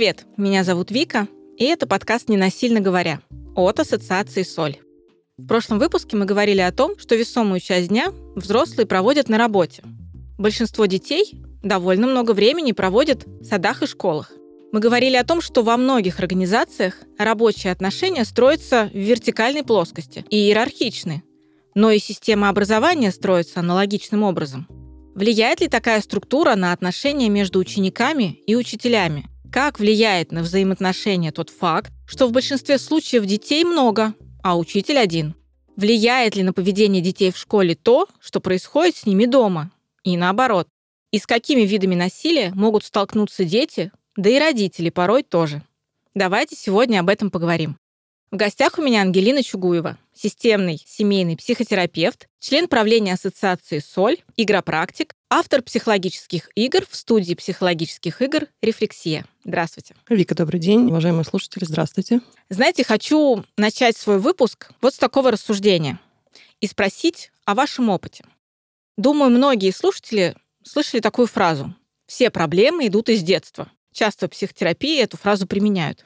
Привет, меня зовут Вика, и это подкаст «Ненасильно говоря» от Ассоциации «Соль». В прошлом выпуске мы говорили о том, что весомую часть дня взрослые проводят на работе. Большинство детей довольно много времени проводят в садах и школах. Мы говорили о том, что во многих организациях рабочие отношения строятся в вертикальной плоскости и иерархичны, но и система образования строится аналогичным образом. Влияет ли такая структура на отношения между учениками и учителями? Как влияет на взаимоотношения тот факт, что в большинстве случаев детей много, а учитель один? Влияет ли на поведение детей в школе то, что происходит с ними дома? И наоборот. И с какими видами насилия могут столкнуться дети, да и родители порой тоже? Давайте сегодня об этом поговорим. В гостях у меня Ангелина Чугуева, системный семейный психотерапевт, член правления ассоциации «Соль», игропрактик, автор психологических игр в студии психологических игр «Рефлексия». Здравствуйте. Вика, добрый день. Уважаемые слушатели, здравствуйте. Знаете, хочу начать свой выпуск вот с такого рассуждения и спросить о вашем опыте. Думаю, многие слушатели слышали такую фразу «все проблемы идут из детства». Часто в психотерапии эту фразу применяют.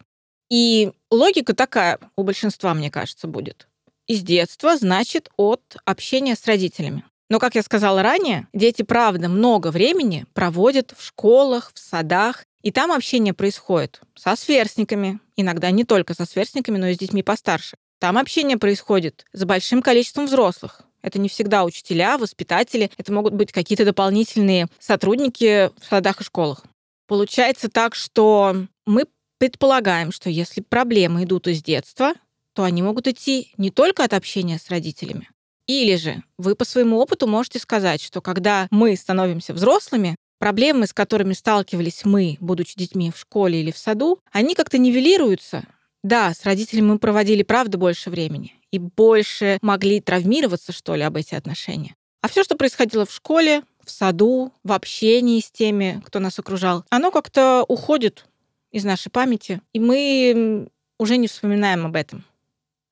И логика такая у большинства, мне кажется, будет. Из детства значит от общения с родителями. Но, как я сказала ранее, дети, правда, много времени проводят в школах, в садах, и там общение происходит со сверстниками, иногда не только со сверстниками, но и с детьми постарше. Там общение происходит с большим количеством взрослых. Это не всегда учителя, воспитатели, это могут быть какие-то дополнительные сотрудники в садах и школах. Получается так, что мы предполагаем, что если проблемы идут из детства, то они могут идти не только от общения с родителями. Или же вы по своему опыту можете сказать, что когда мы становимся взрослыми, проблемы, с которыми сталкивались мы, будучи детьми в школе или в саду, они как-то нивелируются. Да, с родителями мы проводили, правда, больше времени и больше могли травмироваться, что ли, об эти отношения. А все, что происходило в школе, в саду, в общении с теми, кто нас окружал, оно как-то уходит из нашей памяти, и мы уже не вспоминаем об этом.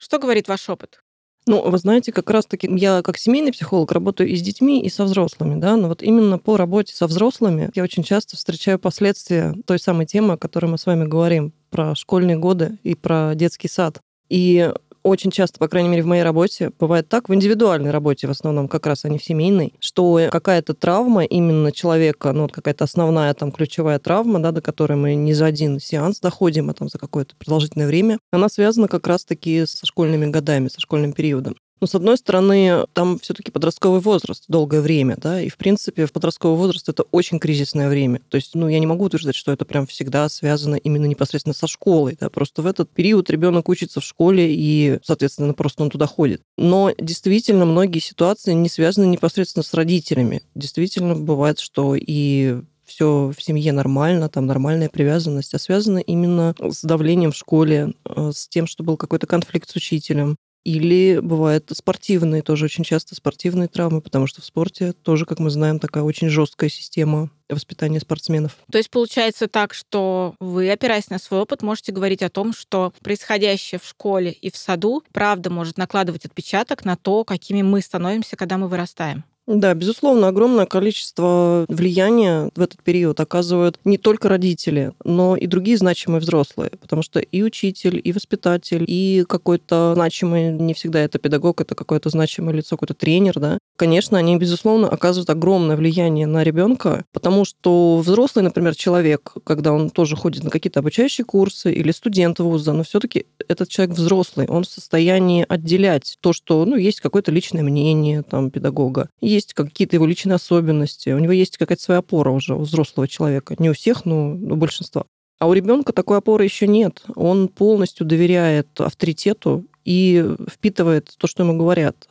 Что говорит ваш опыт? Ну, вы знаете, как раз-таки я как семейный психолог работаю и с детьми, и со взрослыми, да, но вот именно по работе со взрослыми я очень часто встречаю последствия той самой темы, о которой мы с вами говорим, про школьные годы и про детский сад. И очень часто, по крайней мере, в моей работе, бывает так, в индивидуальной работе в основном, как раз, а не в семейной, что какая-то травма именно человека, ну, вот какая-то основная там ключевая травма, да, до которой мы не за один сеанс доходим, а там за какое-то продолжительное время, она связана как раз-таки со школьными годами, со школьным периодом. Но, с одной стороны, там все-таки подростковый возраст долгое время, да, и, в принципе, в подростковый возраст это очень кризисное время. То есть, ну, я не могу утверждать, что это прям всегда связано именно непосредственно со школой, да, просто в этот период ребенок учится в школе, и, соответственно, просто он туда ходит. Но действительно, многие ситуации не связаны непосредственно с родителями. Действительно, бывает, что и все в семье нормально, там нормальная привязанность, а связано именно с давлением в школе, э, с тем, что был какой-то конфликт с учителем, или бывают спортивные, тоже очень часто спортивные травмы, потому что в спорте тоже, как мы знаем, такая очень жесткая система воспитания спортсменов. То есть получается так, что вы, опираясь на свой опыт, можете говорить о том, что происходящее в школе и в саду, правда, может накладывать отпечаток на то, какими мы становимся, когда мы вырастаем. Да, безусловно, огромное количество влияния в этот период оказывают не только родители, но и другие значимые взрослые, потому что и учитель, и воспитатель, и какой-то значимый, не всегда это педагог, это какое-то значимое лицо, какой-то тренер, да, конечно, они, безусловно, оказывают огромное влияние на ребенка, потому что взрослый, например, человек, когда он тоже ходит на какие-то обучающие курсы или студент вуза, но все-таки этот человек взрослый, он в состоянии отделять то, что, ну, есть какое-то личное мнение там педагога, есть какие-то его личные особенности, у него есть какая-то своя опора уже у взрослого человека. Не у всех, но у большинства. А у ребенка такой опоры еще нет. Он полностью доверяет авторитету и впитывает то, что ему говорят.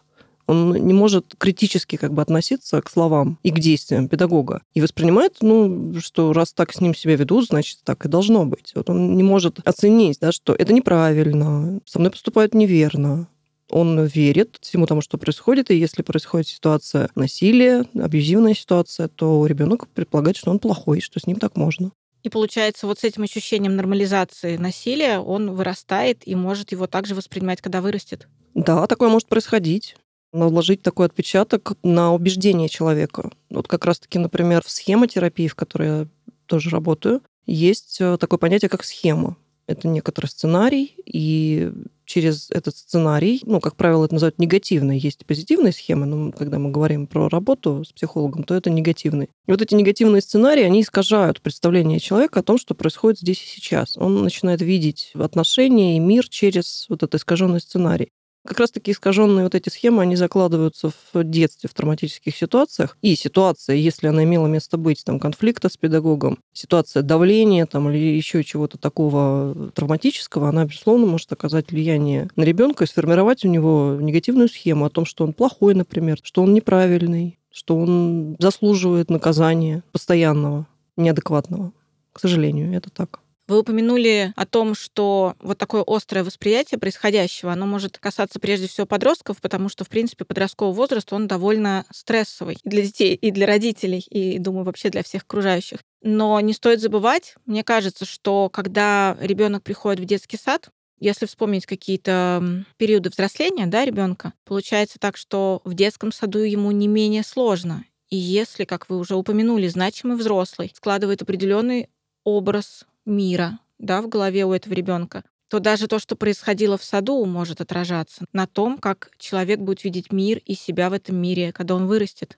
Он не может критически как бы относиться к словам и к действиям педагога. И воспринимает, ну, что раз так с ним себя ведут, значит, так и должно быть. Вот он не может оценить, да, что это неправильно, со мной поступают неверно, он верит всему тому, что происходит, и если происходит ситуация насилия, абьюзивная ситуация, то ребенок предполагает, что он плохой, что с ним так можно. И получается, вот с этим ощущением нормализации насилия он вырастает и может его также воспринимать, когда вырастет. Да, такое может происходить наложить такой отпечаток на убеждение человека. Вот как раз-таки, например, в схемотерапии, в которой я тоже работаю, есть э, такое понятие, как схема. Это некоторый сценарий, и через этот сценарий, ну, как правило, это называют негативной. Есть позитивные схемы, но когда мы говорим про работу с психологом, то это негативный. И вот эти негативные сценарии, они искажают представление человека о том, что происходит здесь и сейчас. Он начинает видеть отношения и мир через вот этот искаженный сценарий. Как раз-таки искаженные вот эти схемы, они закладываются в детстве, в травматических ситуациях. И ситуация, если она имела место быть, там, конфликта с педагогом, ситуация давления там, или еще чего-то такого травматического, она, безусловно, может оказать влияние на ребенка и сформировать у него негативную схему о том, что он плохой, например, что он неправильный, что он заслуживает наказания постоянного, неадекватного. К сожалению, это так. Вы упомянули о том, что вот такое острое восприятие происходящего, оно может касаться прежде всего подростков, потому что, в принципе, подростковый возраст, он довольно стрессовый и для детей, и для родителей, и, думаю, вообще для всех окружающих. Но не стоит забывать, мне кажется, что когда ребенок приходит в детский сад, если вспомнить какие-то периоды взросления да, ребенка, получается так, что в детском саду ему не менее сложно. И если, как вы уже упомянули, значимый взрослый складывает определенный образ мира да, в голове у этого ребенка, то даже то, что происходило в саду, может отражаться на том, как человек будет видеть мир и себя в этом мире, когда он вырастет.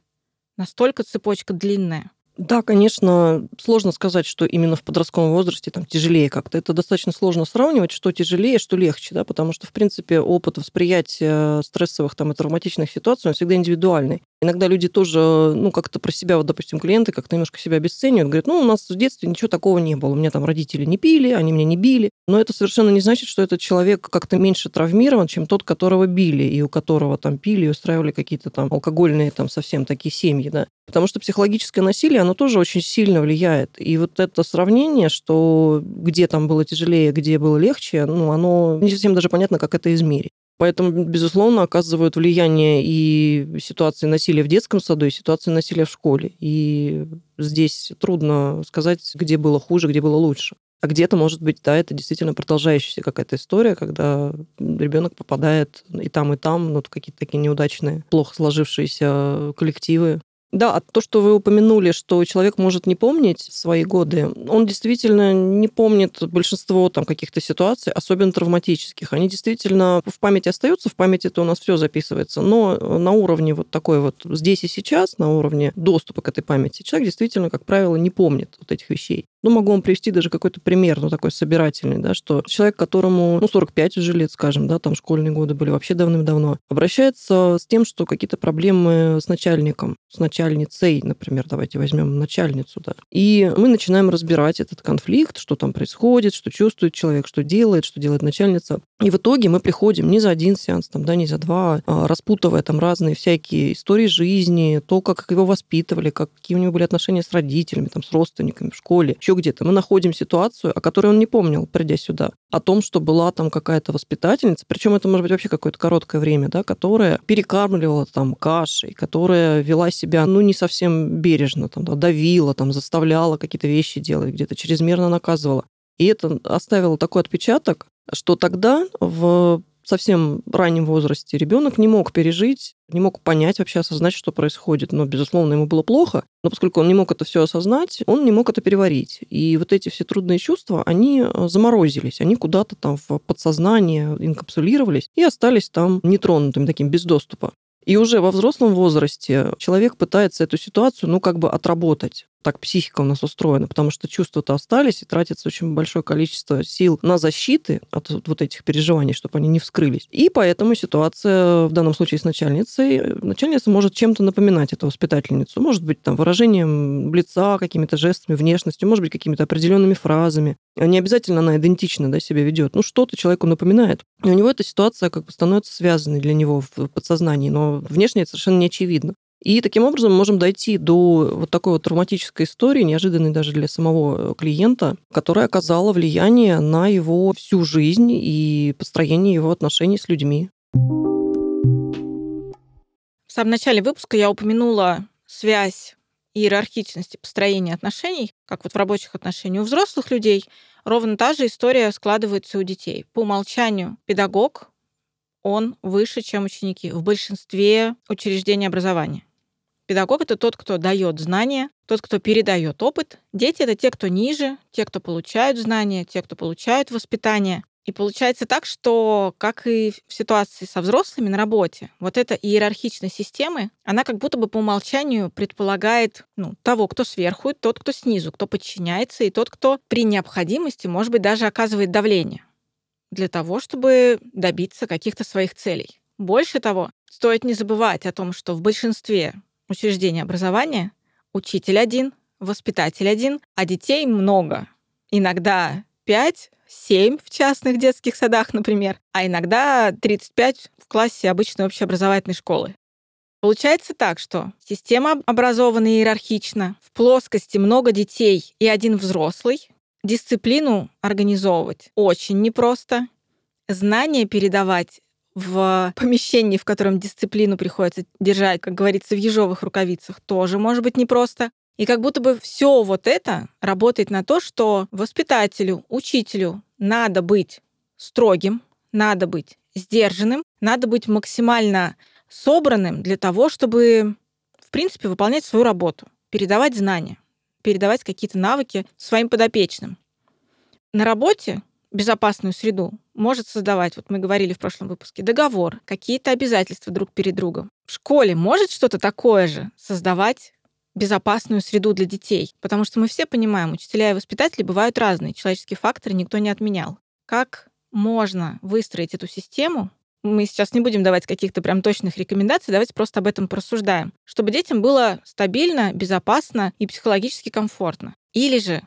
Настолько цепочка длинная. Да, конечно, сложно сказать, что именно в подростковом возрасте там тяжелее как-то. Это достаточно сложно сравнивать, что тяжелее, что легче, да, потому что, в принципе, опыт восприятия стрессовых там, и травматичных ситуаций, он всегда индивидуальный. Иногда люди тоже, ну, как-то про себя, вот, допустим, клиенты как-то немножко себя обесценивают, говорят, ну, у нас в детстве ничего такого не было, у меня там родители не пили, они меня не били. Но это совершенно не значит, что этот человек как-то меньше травмирован, чем тот, которого били, и у которого там пили, и устраивали какие-то там алкогольные там совсем такие семьи, да. Потому что психологическое насилие, оно тоже очень сильно влияет. И вот это сравнение, что где там было тяжелее, где было легче, ну, оно не совсем даже понятно, как это измерить. Поэтому, безусловно, оказывают влияние и ситуации насилия в детском саду, и ситуации насилия в школе. И здесь трудно сказать, где было хуже, где было лучше. А где-то, может быть, да, это действительно продолжающаяся какая-то история, когда ребенок попадает и там, и там, ну, какие-то такие неудачные, плохо сложившиеся коллективы, да, а то, что вы упомянули, что человек может не помнить свои годы, он действительно не помнит большинство там каких-то ситуаций, особенно травматических. Они действительно в памяти остаются, в памяти это у нас все записывается, но на уровне вот такой вот здесь и сейчас, на уровне доступа к этой памяти, человек действительно, как правило, не помнит вот этих вещей. Ну, могу вам привести даже какой-то пример, ну, такой собирательный, да, что человек, которому, ну, 45 уже лет, скажем, да, там школьные годы были вообще давным-давно, обращается с тем, что какие-то проблемы с начальником, с начальницей, например, давайте возьмем начальницу, да. И мы начинаем разбирать этот конфликт, что там происходит, что чувствует человек, что делает, что делает начальница. И в итоге мы приходим не за один сеанс, там, да, не за два, а распутывая там разные всякие истории жизни, то, как его воспитывали, как, какие у него были отношения с родителями, там, с родственниками в школе, еще где-то. Мы находим ситуацию, о которой он не помнил, придя сюда, о том, что была там какая-то воспитательница, причем это может быть вообще какое-то короткое время, да, которая перекармливала там кашей, которая вела себя, ну, не совсем бережно, там, да, давила, там, заставляла какие-то вещи делать, где-то чрезмерно наказывала. И это оставило такой отпечаток, что тогда в совсем раннем возрасте ребенок не мог пережить, не мог понять, вообще осознать, что происходит. Но, безусловно, ему было плохо, но поскольку он не мог это все осознать, он не мог это переварить. И вот эти все трудные чувства, они э, заморозились, они куда-то там в подсознание инкапсулировались и остались там нетронутыми, таким без доступа. И уже во взрослом возрасте человек пытается эту ситуацию, ну, как бы отработать так психика у нас устроена, потому что чувства-то остались, и тратится очень большое количество сил на защиты от вот этих переживаний, чтобы они не вскрылись. И поэтому ситуация в данном случае с начальницей, начальница может чем-то напоминать эту воспитательницу. Может быть, там, выражением лица, какими-то жестами, внешностью, может быть, какими-то определенными фразами. Не обязательно она идентично да, себя ведет. Ну, что-то человеку напоминает. И у него эта ситуация как бы становится связанной для него в подсознании, но внешне это совершенно не очевидно. И таким образом мы можем дойти до вот такой вот травматической истории, неожиданной даже для самого э, клиента, которая оказала влияние на его всю жизнь и построение его отношений с людьми. В самом начале выпуска я упомянула связь иерархичности построения отношений, как вот в рабочих отношениях у взрослых людей, ровно та же история складывается у детей. По умолчанию педагог, он выше, чем ученики в большинстве учреждений образования. Педагог — это тот, кто дает знания, тот, кто передает опыт. Дети — это те, кто ниже, те, кто получают знания, те, кто получают воспитание. И получается так, что, как и в ситуации со взрослыми на работе, вот эта иерархичность системы, она как будто бы по умолчанию предполагает ну, того, кто сверху, и тот, кто снизу, кто подчиняется, и тот, кто при необходимости, может быть, даже оказывает давление для того, чтобы добиться каких-то своих целей. Больше того, стоит не забывать о том, что в большинстве учреждений образования учитель один, воспитатель один, а детей много. Иногда 5, 7 в частных детских садах, например, а иногда 35 в классе обычной общеобразовательной школы. Получается так, что система образована иерархично, в плоскости много детей и один взрослый, дисциплину организовывать очень непросто, знания передавать в помещении, в котором дисциплину приходится держать, как говорится, в ежовых рукавицах, тоже может быть непросто. И как будто бы все вот это работает на то, что воспитателю, учителю надо быть строгим, надо быть сдержанным, надо быть максимально собранным для того, чтобы, в принципе, выполнять свою работу, передавать знания, передавать какие-то навыки своим подопечным. На работе безопасную среду может создавать, вот мы говорили в прошлом выпуске, договор, какие-то обязательства друг перед другом. В школе может что-то такое же создавать безопасную среду для детей. Потому что мы все понимаем, учителя и воспитатели бывают разные, человеческие факторы никто не отменял. Как можно выстроить эту систему, мы сейчас не будем давать каких-то прям точных рекомендаций, давайте просто об этом порассуждаем, чтобы детям было стабильно, безопасно и психологически комфортно. Или же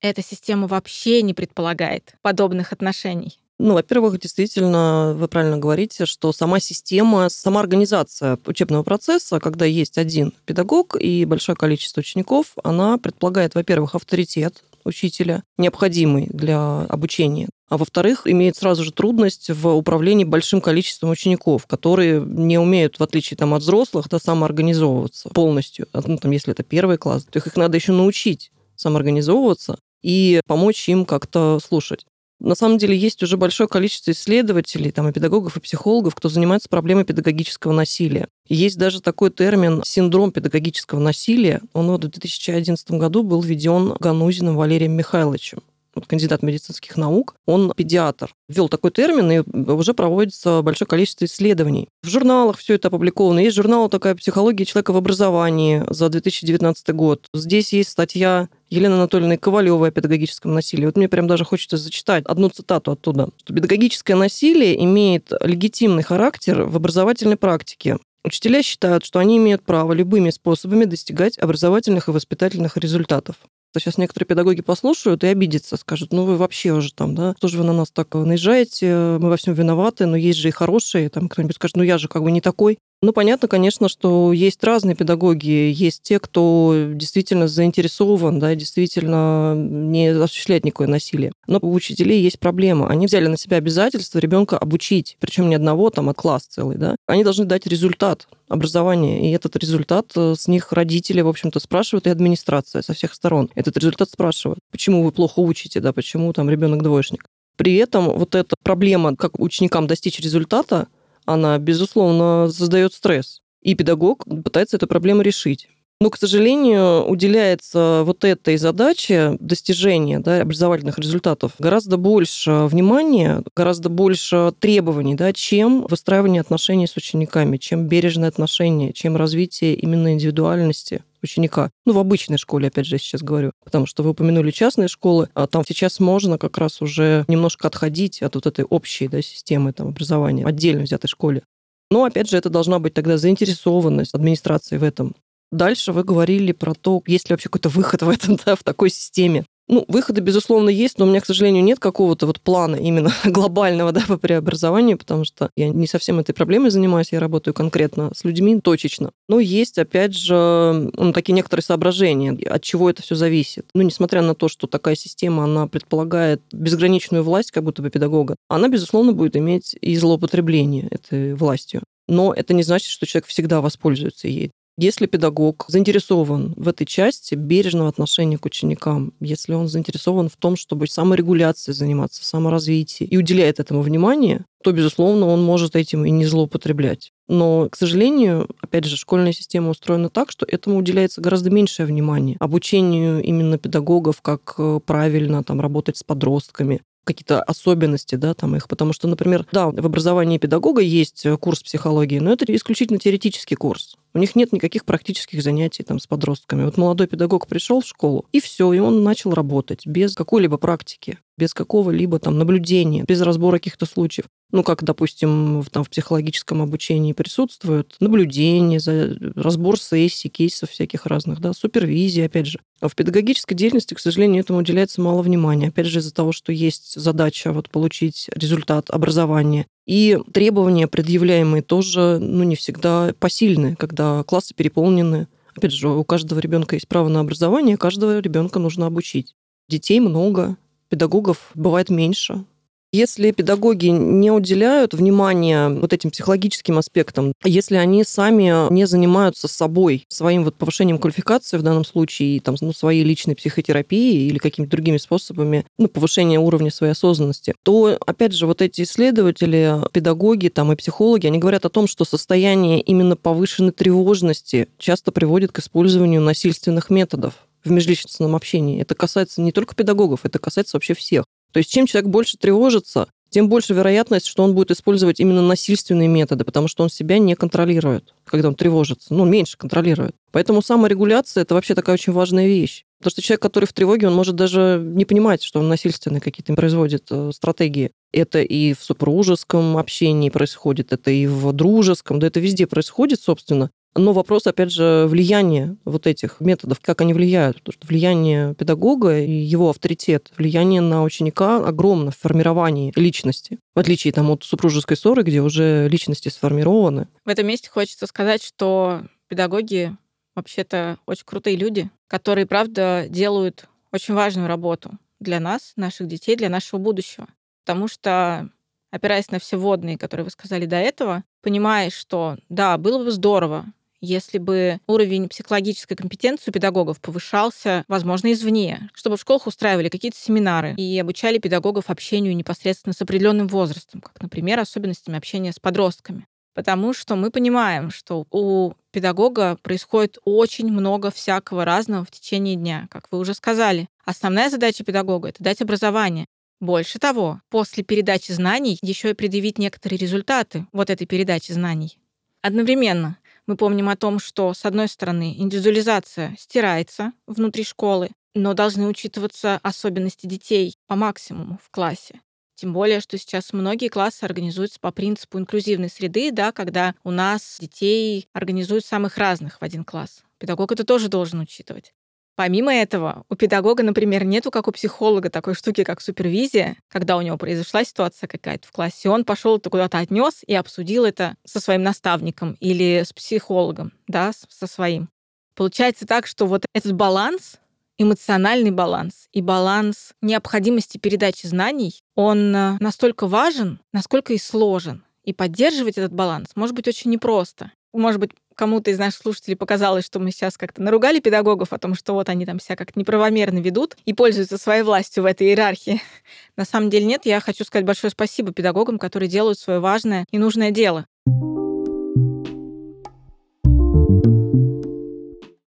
эта система вообще не предполагает подобных отношений. Ну, во-первых, действительно, вы правильно говорите, что сама система, сама организация учебного процесса, когда есть один педагог и большое количество учеников, она предполагает, во-первых, авторитет учителя, необходимый для обучения. А во-вторых, имеет сразу же трудность в управлении большим количеством учеников, которые не умеют, в отличие там, от взрослых, да, самоорганизовываться полностью. Ну, там, если это первый класс, то их надо еще научить самоорганизовываться и помочь им как-то слушать. На самом деле есть уже большое количество исследователей, там, и педагогов, и психологов, кто занимается проблемой педагогического насилия. есть даже такой термин «синдром педагогического насилия». Он в 2011 году был введен Ганузиным Валерием Михайловичем кандидат медицинских наук, он педиатр. Ввел такой термин, и уже проводится большое количество исследований. В журналах все это опубликовано. Есть журнал такая «Психология человека в образовании» за 2019 год. Здесь есть статья Елены Анатольевны Ковалевой о педагогическом насилии. Вот мне прям даже хочется зачитать одну цитату оттуда. Что педагогическое насилие имеет легитимный характер в образовательной практике. Учителя считают, что они имеют право любыми способами достигать образовательных и воспитательных результатов то сейчас некоторые педагоги послушают и обидятся, скажут, ну вы вообще уже там, да, что же вы на нас так наезжаете, мы во всем виноваты, но есть же и хорошие, там кто-нибудь скажет, ну я же как бы не такой. Ну, понятно, конечно, что есть разные педагоги, есть те, кто действительно заинтересован, да, действительно не осуществляет никакое насилие. Но у учителей есть проблема. Они взяли на себя обязательство ребенка обучить, причем не одного, там, а класс целый, да. Они должны дать результат образования, и этот результат э, с них родители, в общем-то, спрашивают, и администрация со всех сторон. Этот результат спрашивают. Почему вы плохо учите, да, почему там ребенок двоечник? При этом вот эта проблема, как ученикам достичь результата, она, безусловно, создает стресс. И педагог пытается эту проблему решить. Но, к сожалению, уделяется вот этой задаче достижения да, образовательных результатов гораздо больше внимания, гораздо больше требований, да, чем выстраивание отношений с учениками, чем бережное отношение, чем развитие именно индивидуальности ученика. Ну, в обычной школе, опять же, я сейчас говорю. Потому что вы упомянули частные школы, а там сейчас можно как раз уже немножко отходить от вот этой общей да, системы там, образования, отдельно взятой школе. Но, опять же, это должна быть тогда заинтересованность администрации в этом. Дальше вы говорили про то, есть ли вообще какой-то выход в этом, да, в такой системе. Ну, выходы, безусловно, есть, но у меня, к сожалению, нет какого-то вот плана именно глобального да, по преобразованию, потому что я не совсем этой проблемой занимаюсь, я работаю конкретно с людьми точечно. Но есть, опять же, ну, такие некоторые соображения, от чего это все зависит. Ну, несмотря на то, что такая система, она предполагает безграничную власть, как будто бы педагога, она, безусловно, будет иметь и злоупотребление этой властью. Но это не значит, что человек всегда воспользуется ей. Если педагог заинтересован в этой части бережного отношения к ученикам, если он заинтересован в том, чтобы саморегуляцией заниматься, саморазвитием и уделяет этому внимание, то, безусловно, он может этим и не злоупотреблять. Но, к сожалению, опять же, школьная система устроена так, что этому уделяется гораздо меньшее внимание. Обучению именно педагогов, как э, правильно там, работать с подростками, какие-то особенности, да, там их, потому что, например, да, в образовании педагога есть э, курс психологии, но это исключительно теоретический курс. У них нет никаких практических занятий там с подростками. Вот молодой педагог пришел в школу, и все, и он начал работать без какой-либо практики, без какого-либо там наблюдения, без разбора каких-то случаев ну, как, допустим, в, там, в психологическом обучении присутствует наблюдение, за, разбор сессий, кейсов всяких разных, да, супервизия, опять же. А в педагогической деятельности, к сожалению, этому уделяется мало внимания. Опять же, из-за того, что есть задача вот, получить результат образования. И требования, предъявляемые, тоже ну, не всегда посильны, когда классы переполнены. Опять же, у каждого ребенка есть право на образование, каждого ребенка нужно обучить. Детей много, педагогов бывает меньше. Если педагоги не уделяют внимания вот этим психологическим аспектам, если они сами не занимаются собой, своим вот повышением квалификации в данном случае, там, ну, своей личной психотерапией или какими-то другими способами ну, повышения уровня своей осознанности, то, опять же, вот эти исследователи, педагоги там, и психологи, они говорят о том, что состояние именно повышенной тревожности часто приводит к использованию насильственных методов в межличностном общении. Это касается не только педагогов, это касается вообще всех. То есть чем человек больше тревожится, тем больше вероятность, что он будет использовать именно насильственные методы, потому что он себя не контролирует, когда он тревожится. Ну, меньше контролирует. Поэтому саморегуляция – это вообще такая очень важная вещь. Потому что человек, который в тревоге, он может даже не понимать, что он насильственные какие-то производит э, стратегии. Это и в супружеском общении происходит, это и в дружеском, да это везде происходит, собственно. Но вопрос, опять же, влияния вот этих методов, как они влияют. Потому что влияние педагога и его авторитет, влияние на ученика огромно в формировании личности. В отличие там, от супружеской ссоры, где уже личности сформированы. В этом месте хочется сказать, что педагоги вообще-то очень крутые люди, которые, правда, делают очень важную работу для нас, наших детей, для нашего будущего. Потому что опираясь на все водные, которые вы сказали до этого, понимаешь, что да, было бы здорово, если бы уровень психологической компетенции у педагогов повышался, возможно, извне, чтобы в школах устраивали какие-то семинары и обучали педагогов общению непосредственно с определенным возрастом, как, например, особенностями общения с подростками. Потому что мы понимаем, что у педагога происходит очень много всякого разного в течение дня, как вы уже сказали. Основная задача педагога — это дать образование. Больше того, после передачи знаний еще и предъявить некоторые результаты вот этой передачи знаний. Одновременно мы помним о том, что, с одной стороны, индивидуализация стирается внутри школы, но должны учитываться особенности детей по максимуму в классе. Тем более, что сейчас многие классы организуются по принципу инклюзивной среды, да, когда у нас детей организуют самых разных в один класс. Педагог это тоже должен учитывать. Помимо этого, у педагога, например, нету, как у психолога, такой штуки, как супервизия, когда у него произошла ситуация какая-то в классе, он пошел это куда-то отнес и обсудил это со своим наставником или с психологом, да, со своим. Получается так, что вот этот баланс, эмоциональный баланс и баланс необходимости передачи знаний, он э, настолько важен, насколько и сложен. И поддерживать этот баланс может быть очень непросто. Может быть, кому-то из наших слушателей показалось, что мы сейчас как-то наругали педагогов о том, что вот они там себя как-то неправомерно ведут и пользуются своей властью в этой иерархии. На самом деле нет, я хочу сказать большое спасибо педагогам, которые делают свое важное и нужное дело.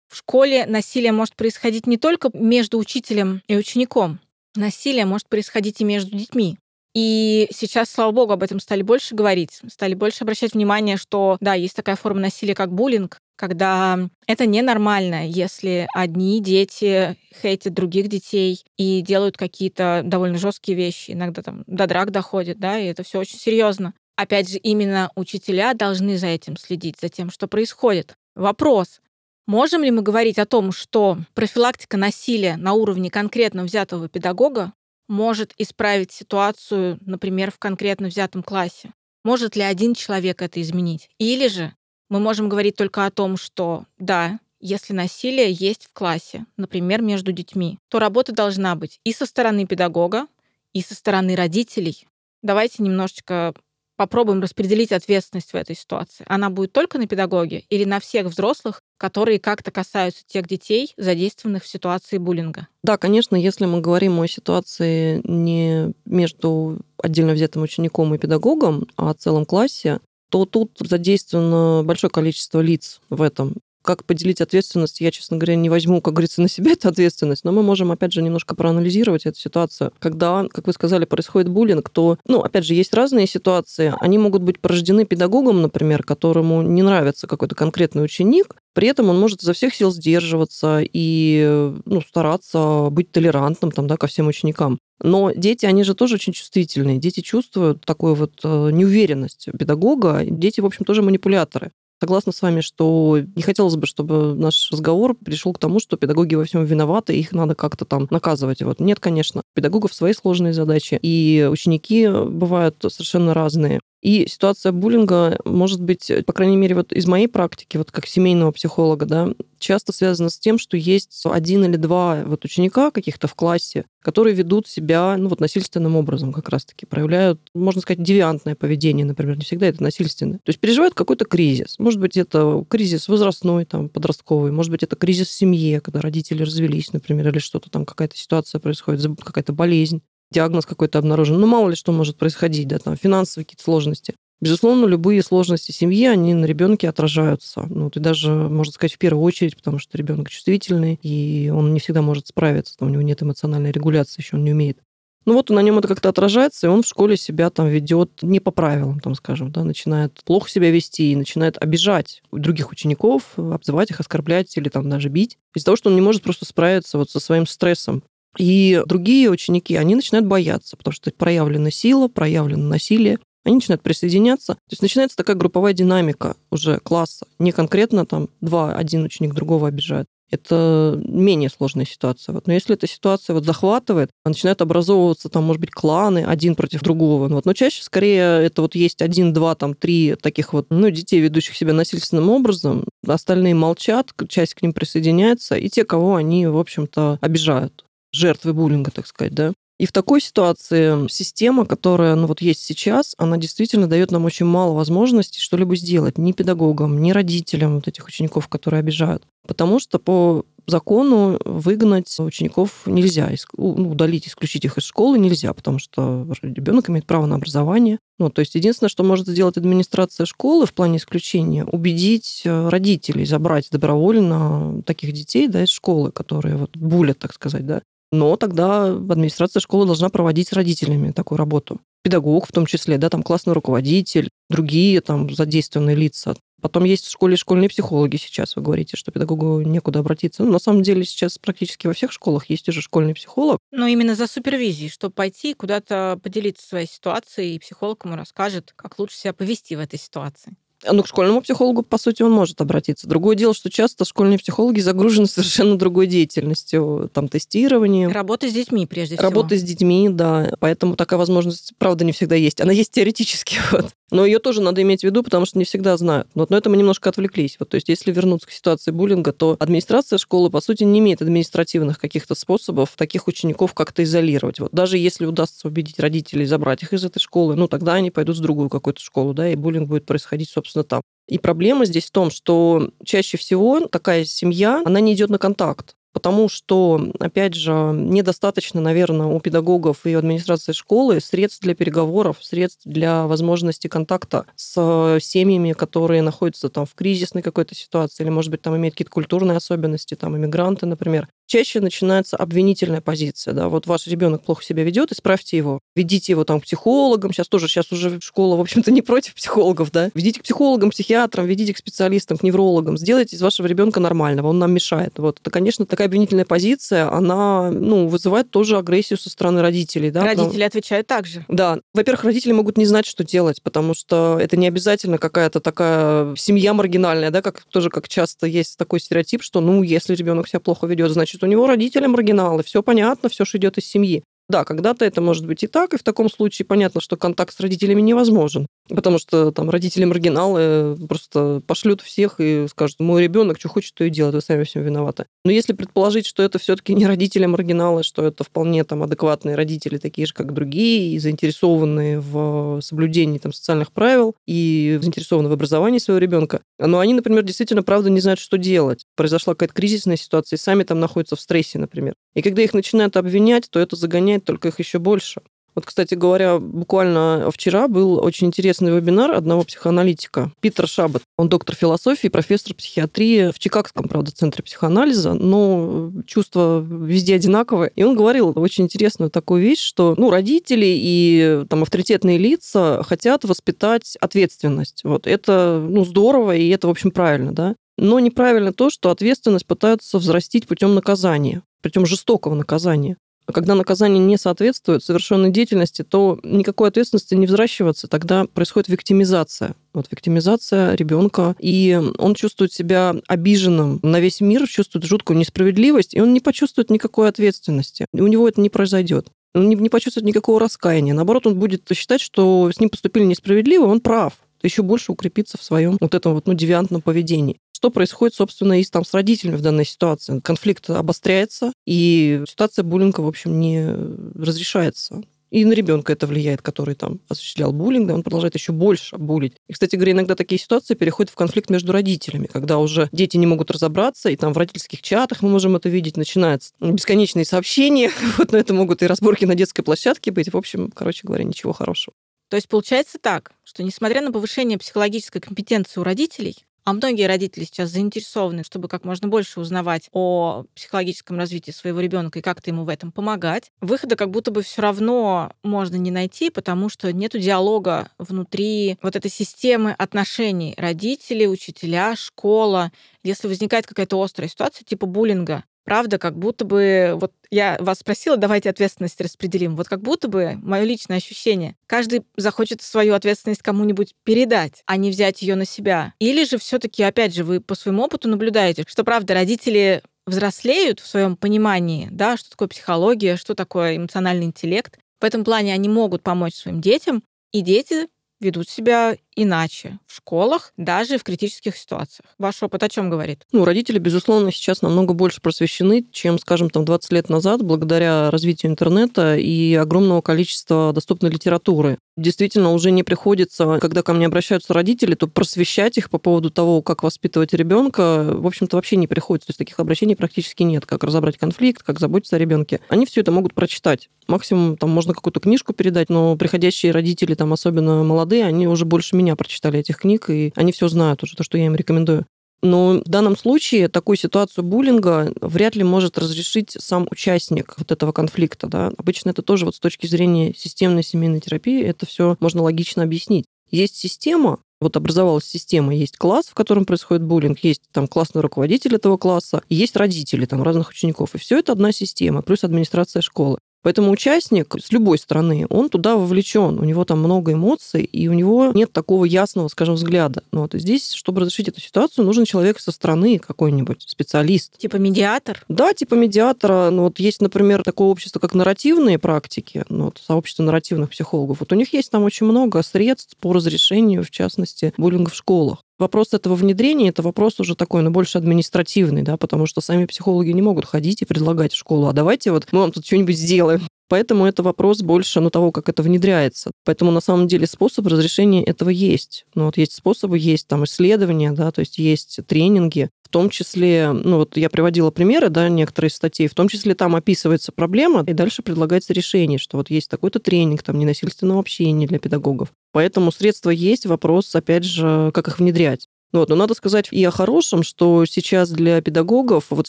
В школе насилие может происходить не только между учителем и учеником. Насилие может происходить и между детьми. И сейчас, слава богу, об этом стали больше говорить, стали больше обращать внимание, что да, есть такая форма насилия, как буллинг, когда это ненормально, если одни дети хейтят других детей и делают какие-то довольно жесткие вещи, иногда там до драк доходит, да, и это все очень серьезно. Опять же, именно учителя должны за этим следить, за тем, что происходит. Вопрос, Можем ли мы говорить о том, что профилактика насилия на уровне конкретно взятого педагога может исправить ситуацию, например, в конкретно взятом классе? Может ли один человек это изменить? Или же мы можем говорить только о том, что да, если насилие есть в классе, например, между детьми, то работа должна быть и со стороны педагога, и со стороны родителей. Давайте немножечко попробуем распределить ответственность в этой ситуации. Она будет только на педагоге или на всех взрослых, которые как-то касаются тех детей, задействованных в ситуации буллинга? Да, конечно, если мы говорим о ситуации не между отдельно взятым учеником и педагогом, а о целом классе, то тут задействовано большое количество лиц в этом. Как поделить ответственность, я, честно говоря, не возьму, как говорится, на себя эту ответственность, но мы можем, опять же, немножко проанализировать эту ситуацию. Когда, как вы сказали, происходит буллинг, то, ну, опять же, есть разные ситуации. Они могут быть порождены педагогом, например, которому не нравится какой-то конкретный ученик, при этом он может изо всех сил сдерживаться и ну, стараться быть толерантным там, да, ко всем ученикам. Но дети, они же тоже очень чувствительные. Дети чувствуют такую вот э, неуверенность педагога. Дети, в общем, тоже манипуляторы. Согласна с вами, что не хотелось бы, чтобы наш разговор пришел к тому, что педагоги во всем виноваты, их надо как-то там наказывать. Вот. Нет, конечно. Педагогов свои сложные задачи, и ученики бывают совершенно разные. И ситуация буллинга может быть, по крайней мере, вот из моей практики, вот как семейного психолога, да, часто связана с тем, что есть один или два вот ученика каких-то в классе, которые ведут себя ну, вот насильственным образом как раз-таки, проявляют, можно сказать, девиантное поведение, например, не всегда это насильственное. То есть переживают какой-то кризис. Может быть, это кризис возрастной, там, подростковый, может быть, это кризис в семье, когда родители развелись, например, или что-то там, какая-то ситуация происходит, какая-то болезнь диагноз какой-то обнаружен. Ну, мало ли что может происходить, да, там финансовые какие-то сложности. Безусловно, любые сложности семьи, они на ребенке отражаются. Ну, и даже, можно сказать, в первую очередь, потому что ребенок чувствительный, и он не всегда может справиться, там, у него нет эмоциональной регуляции, еще он не умеет. Ну вот на нем это как-то отражается, и он в школе себя там ведет не по правилам, там, скажем, да, начинает плохо себя вести и начинает обижать других учеников, обзывать их, оскорблять или там даже бить, из-за того, что он не может просто справиться вот со своим стрессом. И другие ученики, они начинают бояться, потому что проявлена сила, проявлено насилие, они начинают присоединяться. То есть начинается такая групповая динамика уже класса. Не конкретно там два, один ученик другого обижает. Это менее сложная ситуация. Вот. Но если эта ситуация вот захватывает, начинают образовываться там, может быть, кланы один против другого. Вот. Но чаще, скорее, это вот есть один, два, там, три таких вот ну, детей, ведущих себя насильственным образом. Остальные молчат, часть к ним присоединяется, и те, кого они, в общем-то, обижают жертвы буллинга, так сказать, да. И в такой ситуации система, которая ну, вот есть сейчас, она действительно дает нам очень мало возможностей что-либо сделать ни педагогам, ни родителям вот этих учеников, которые обижают. Потому что по закону выгнать учеников нельзя, ну, удалить, исключить их из школы нельзя, потому что ребенок имеет право на образование. Ну, то есть единственное, что может сделать администрация школы в плане исключения, убедить э, родителей забрать добровольно таких детей да, из школы, которые вот булят, так сказать, да, но тогда администрация школы должна проводить с родителями такую работу. Педагог в том числе, да, там классный руководитель, другие там задействованные лица. Потом есть в школе школьные психологи сейчас, вы говорите, что педагогу некуда обратиться. Ну, на самом деле сейчас практически во всех школах есть уже школьный психолог. Но именно за супервизией, чтобы пойти куда-то поделиться своей ситуацией, и психолог ему расскажет, как лучше себя повести в этой ситуации. Ну, к школьному психологу, по сути, он может обратиться. Другое дело, что часто школьные психологи загружены совершенно другой деятельностью, там, тестированием. Работа с детьми, прежде всего. Работа с детьми, да. Поэтому такая возможность, правда, не всегда есть. Она есть теоретически, вот. Но ее тоже надо иметь в виду, потому что не всегда знают. Вот, но это мы немножко отвлеклись. Вот, то есть, если вернуться к ситуации буллинга, то администрация школы, по сути, не имеет административных каких-то способов таких учеников как-то изолировать. Вот, даже если удастся убедить родителей забрать их из этой школы, ну, тогда они пойдут в другую какую-то школу, да, и буллинг будет происходить, собственно, там. И проблема здесь в том, что чаще всего такая семья, она не идет на контакт. Потому что, опять же, недостаточно, наверное, у педагогов и администрации школы средств для переговоров, средств для возможности контакта с семьями, которые находятся там в кризисной какой-то ситуации, или, может быть, там имеют какие-то культурные особенности, там иммигранты, например чаще начинается обвинительная позиция. Да? Вот ваш ребенок плохо себя ведет, исправьте его. Ведите его там к психологам. Сейчас тоже, сейчас уже школа, в общем-то, не против психологов, да. Ведите к психологам, психиатрам, ведите к специалистам, к неврологам. Сделайте из вашего ребенка нормального, он нам мешает. Вот. Это, конечно, такая обвинительная позиция, она ну, вызывает тоже агрессию со стороны родителей. Да? Родители Потому... отвечают так же. Да. Во-первых, родители могут не знать, что делать, потому что это не обязательно какая-то такая семья маргинальная, да, как тоже как часто есть такой стереотип, что, ну, если ребенок себя плохо ведет, значит, значит, у него родители маргиналы, все понятно, все же идет из семьи. Да, когда-то это может быть и так, и в таком случае понятно, что контакт с родителями невозможен, потому что там родители-маргиналы просто пошлют всех и скажут, мой ребенок что хочет, то и делает, вы сами всем виноваты. Но если предположить, что это все-таки не родители-маргиналы, что это вполне там адекватные родители, такие же, как другие, и заинтересованные в соблюдении там социальных правил, и заинтересованы в образовании своего ребенка, но они, например, действительно, правда, не знают, что делать. Произошла какая-то кризисная ситуация, и сами там находятся в стрессе, например. И когда их начинают обвинять, то это загоняет только их еще больше. Вот, кстати говоря, буквально вчера был очень интересный вебинар одного психоаналитика, Питер Шабат. Он доктор философии, профессор психиатрии в Чикагском, правда, центре психоанализа, но чувства везде одинаковые. И он говорил очень интересную такую вещь, что ну, родители и там, авторитетные лица хотят воспитать ответственность. Вот это ну, здорово, и это, в общем, правильно, да. Но неправильно то, что ответственность пытаются взрастить путем наказания, причем жестокого наказания. А когда наказание не соответствует совершенной деятельности, то никакой ответственности не взращивается, тогда происходит виктимизация. Вот виктимизация ребенка, и он чувствует себя обиженным на весь мир, чувствует жуткую несправедливость, и он не почувствует никакой ответственности. И у него это не произойдет. Он не, не почувствует никакого раскаяния. Наоборот, он будет считать, что с ним поступили несправедливо, он прав еще больше укрепиться в своем вот этом вот, ну, девиантном поведении. Что происходит, собственно, и там с родителями в данной ситуации? Конфликт обостряется, и ситуация буллинга, в общем, не разрешается. И на ребенка это влияет, который там осуществлял буллинг, да, он продолжает еще больше булить. И, кстати говоря, иногда такие ситуации переходят в конфликт между родителями, когда уже дети не могут разобраться, и там в родительских чатах мы можем это видеть, начинаются бесконечные сообщения, вот, но это могут и разборки на детской площадке быть. В общем, короче говоря, ничего хорошего. То есть получается так, что несмотря на повышение психологической компетенции у родителей, а многие родители сейчас заинтересованы, чтобы как можно больше узнавать о психологическом развитии своего ребенка и как-то ему в этом помогать. Выхода как будто бы все равно можно не найти, потому что нет диалога внутри вот этой системы отношений родители, учителя, школа. Если возникает какая-то острая ситуация типа буллинга, правда, как будто бы, вот я вас спросила, давайте ответственность распределим, вот как будто бы мое личное ощущение, каждый захочет свою ответственность кому-нибудь передать, а не взять ее на себя. Или же все-таки, опять же, вы по своему опыту наблюдаете, что, правда, родители взрослеют в своем понимании, да, что такое психология, что такое эмоциональный интеллект. В этом плане они могут помочь своим детям, и дети ведут себя иначе в школах, даже в критических ситуациях. Ваш опыт о чем говорит? Ну, родители, безусловно, сейчас намного больше просвещены, чем, скажем, там 20 лет назад, благодаря развитию интернета и огромного количества доступной литературы. Действительно, уже не приходится, когда ко мне обращаются родители, то просвещать их по поводу того, как воспитывать ребенка, в общем-то, вообще не приходится. То есть таких обращений практически нет. Как разобрать конфликт, как заботиться о ребенке. Они все это могут прочитать. Максимум там можно какую-то книжку передать, но приходящие родители, там особенно молодые, они уже больше меня прочитали этих книг, и они все знают уже, то, что я им рекомендую. Но в данном случае такую ситуацию буллинга вряд ли может разрешить сам участник вот этого конфликта. Да? Обычно это тоже вот с точки зрения системной семейной терапии это все можно логично объяснить. Есть система, вот образовалась система, есть класс, в котором происходит буллинг, есть там классный руководитель этого класса, есть родители там разных учеников. И все это одна система, плюс администрация школы. Поэтому участник с любой стороны, он туда вовлечен, у него там много эмоций, и у него нет такого ясного, скажем, взгляда. Но вот здесь, чтобы разрешить эту ситуацию, нужен человек со стороны какой-нибудь, специалист. Типа медиатор? Да, типа медиатора. Ну, вот есть, например, такое общество, как нарративные практики, ну, вот сообщество нарративных психологов. Вот у них есть там очень много средств по разрешению, в частности, буллинга в школах. Вопрос этого внедрения, это вопрос уже такой, ну, больше административный, да, потому что сами психологи не могут ходить и предлагать в школу, а давайте вот мы вам тут что-нибудь сделаем. Поэтому это вопрос больше ну, того, как это внедряется. Поэтому на самом деле способ разрешения этого есть. Ну, вот есть способы, есть там исследования, да, то есть есть тренинги, том числе, ну вот я приводила примеры, да, некоторые статьи, в том числе там описывается проблема, и дальше предлагается решение, что вот есть такой-то тренинг там ненасильственного общения для педагогов. Поэтому средства есть, вопрос, опять же, как их внедрять. Вот. Но надо сказать и о хорошем, что сейчас для педагогов вот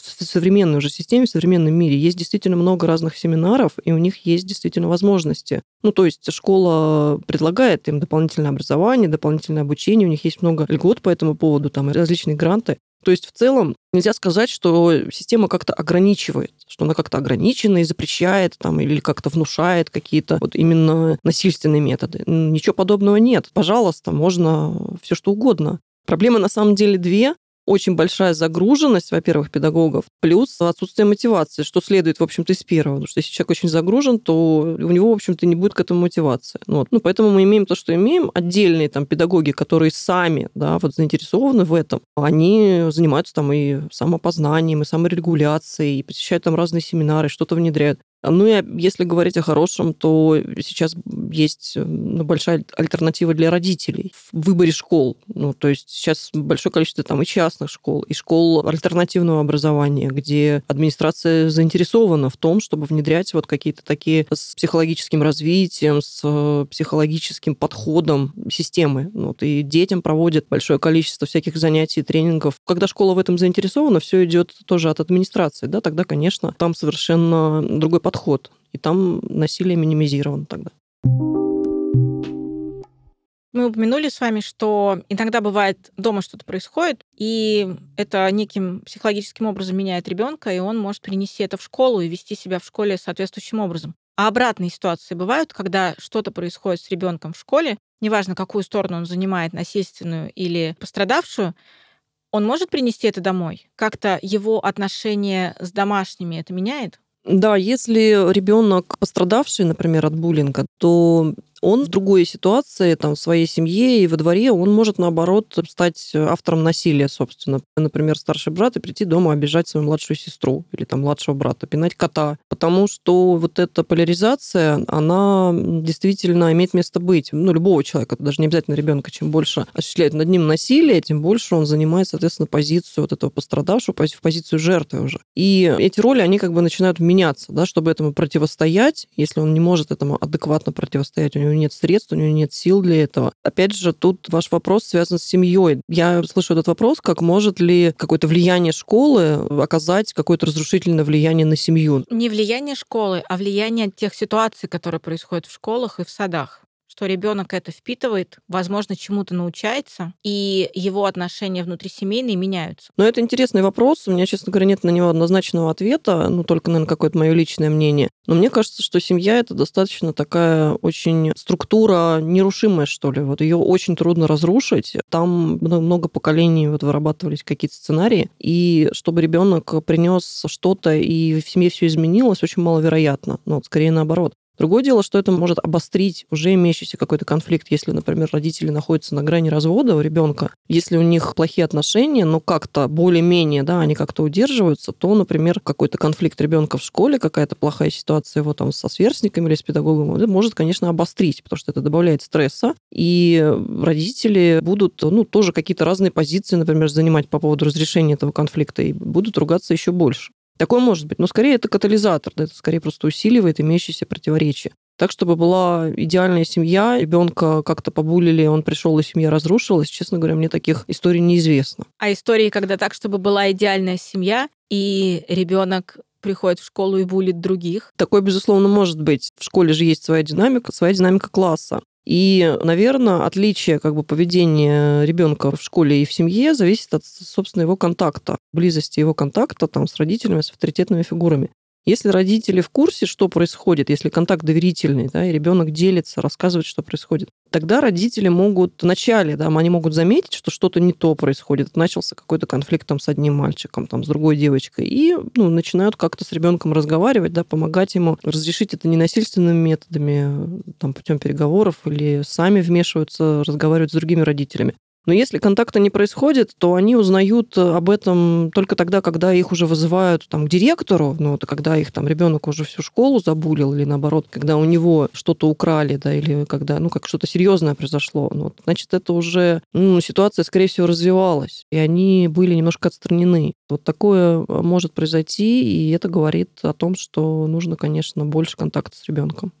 в современной уже системе, в современном мире есть действительно много разных семинаров, и у них есть действительно возможности. Ну, то есть школа предлагает им дополнительное образование, дополнительное обучение, у них есть много льгот по этому поводу, там различные гранты. То есть в целом нельзя сказать, что система как-то ограничивает, что она как-то ограничена и запрещает там, или как-то внушает какие-то вот именно насильственные методы. Ничего подобного нет. Пожалуйста, можно все что угодно. Проблемы на самом деле две очень большая загруженность, во-первых, педагогов, плюс отсутствие мотивации, что следует, в общем-то, из первого. Потому что если человек очень загружен, то у него, в общем-то, не будет к этому мотивации. Ну вот. Ну, поэтому мы имеем то, что имеем. Отдельные там педагоги, которые сами да, вот заинтересованы в этом, они занимаются там и самопознанием, и саморегуляцией, и посещают там разные семинары, что-то внедряют. Ну и если говорить о хорошем, то сейчас есть большая альтернатива для родителей в выборе школ. Ну, то есть сейчас большое количество там и частных школ, и школ альтернативного образования, где администрация заинтересована в том, чтобы внедрять вот какие-то такие с психологическим развитием, с психологическим подходом системы. Ну, вот, и детям проводят большое количество всяких занятий, тренингов. Когда школа в этом заинтересована, все идет тоже от администрации, да, тогда, конечно, там совершенно другой подход подход, и там насилие минимизировано тогда. Мы упомянули с вами, что иногда бывает дома что-то происходит, и это неким психологическим образом меняет ребенка, и он может принести это в школу и вести себя в школе соответствующим образом. А обратные ситуации бывают, когда что-то происходит с ребенком в школе, неважно, какую сторону он занимает, насильственную или пострадавшую, он может принести это домой? Как-то его отношение с домашними это меняет? Да, если ребенок пострадавший, например, от буллинга, то он в другой ситуации, там, в своей семье и во дворе, он может, наоборот, стать автором насилия, собственно. Например, старший брат и прийти дома обижать свою младшую сестру или там младшего брата, пинать кота. Потому что вот эта поляризация, она действительно имеет место быть. Ну, любого человека, даже не обязательно ребенка. Чем больше осуществляет над ним насилие, тем больше он занимает, соответственно, позицию вот этого пострадавшего, в позицию жертвы уже. И эти роли, они как бы начинают меняться, да, чтобы этому противостоять, если он не может этому адекватно противостоять, у него него нет средств, у него нет сил для этого. Опять же, тут ваш вопрос связан с семьей. Я слышу этот вопрос, как может ли какое-то влияние школы оказать какое-то разрушительное влияние на семью? Не влияние школы, а влияние тех ситуаций, которые происходят в школах и в садах что ребенок это впитывает, возможно, чему-то научается, и его отношения внутрисемейные меняются. Но это интересный вопрос. У меня, честно говоря, нет на него однозначного ответа, ну, только, наверное, какое-то мое личное мнение. Но мне кажется, что семья это достаточно такая очень структура нерушимая, что ли. Вот ее очень трудно разрушить. Там много поколений вот вырабатывались какие-то сценарии, и чтобы ребенок принес что-то и в семье все изменилось, очень маловероятно. Ну, вот скорее наоборот. Другое дело, что это может обострить уже имеющийся какой-то конфликт, если, например, родители находятся на грани развода у ребенка, если у них плохие отношения, но как-то более-менее, да, они как-то удерживаются, то, например, какой-то конфликт ребенка в школе, какая-то плохая ситуация его там со сверстниками или с педагогом, это может, конечно, обострить, потому что это добавляет стресса, и родители будут, ну, тоже какие-то разные позиции, например, занимать по поводу разрешения этого конфликта, и будут ругаться еще больше. Такое может быть, но скорее это катализатор, да, это скорее просто усиливает имеющиеся противоречия. Так, чтобы была идеальная семья, ребенка как-то побулили, он пришел, и семья разрушилась, честно говоря, мне таких историй неизвестно. А истории, когда так, чтобы была идеальная семья, и ребенок приходит в школу и булит других. Такое, безусловно, может быть. В школе же есть своя динамика, своя динамика класса. И, наверное, отличие как бы, поведения ребенка в школе и в семье зависит от, собственно, его контакта, близости его контакта там, с родителями, с авторитетными фигурами. Если родители в курсе, что происходит, если контакт доверительный, да, и ребенок делится, рассказывает, что происходит, тогда родители могут вначале, да, они могут заметить, что что-то не то происходит. Начался какой-то конфликт там с одним мальчиком, там, с другой девочкой, и ну, начинают как-то с ребенком разговаривать, да, помогать ему разрешить это ненасильственными методами, там, путем переговоров или сами вмешиваются, разговаривают с другими родителями. Но если контакта не происходит, то они узнают об этом только тогда, когда их уже вызывают там, к директору, ну, это когда их там ребенок уже всю школу забулил, или наоборот, когда у него что-то украли, да, или когда, ну, как что-то серьезное произошло. Ну, вот, значит, это уже, ну, ситуация, скорее всего, развивалась, и они были немножко отстранены. Вот такое может произойти, и это говорит о том, что нужно, конечно, больше контакта с ребенком.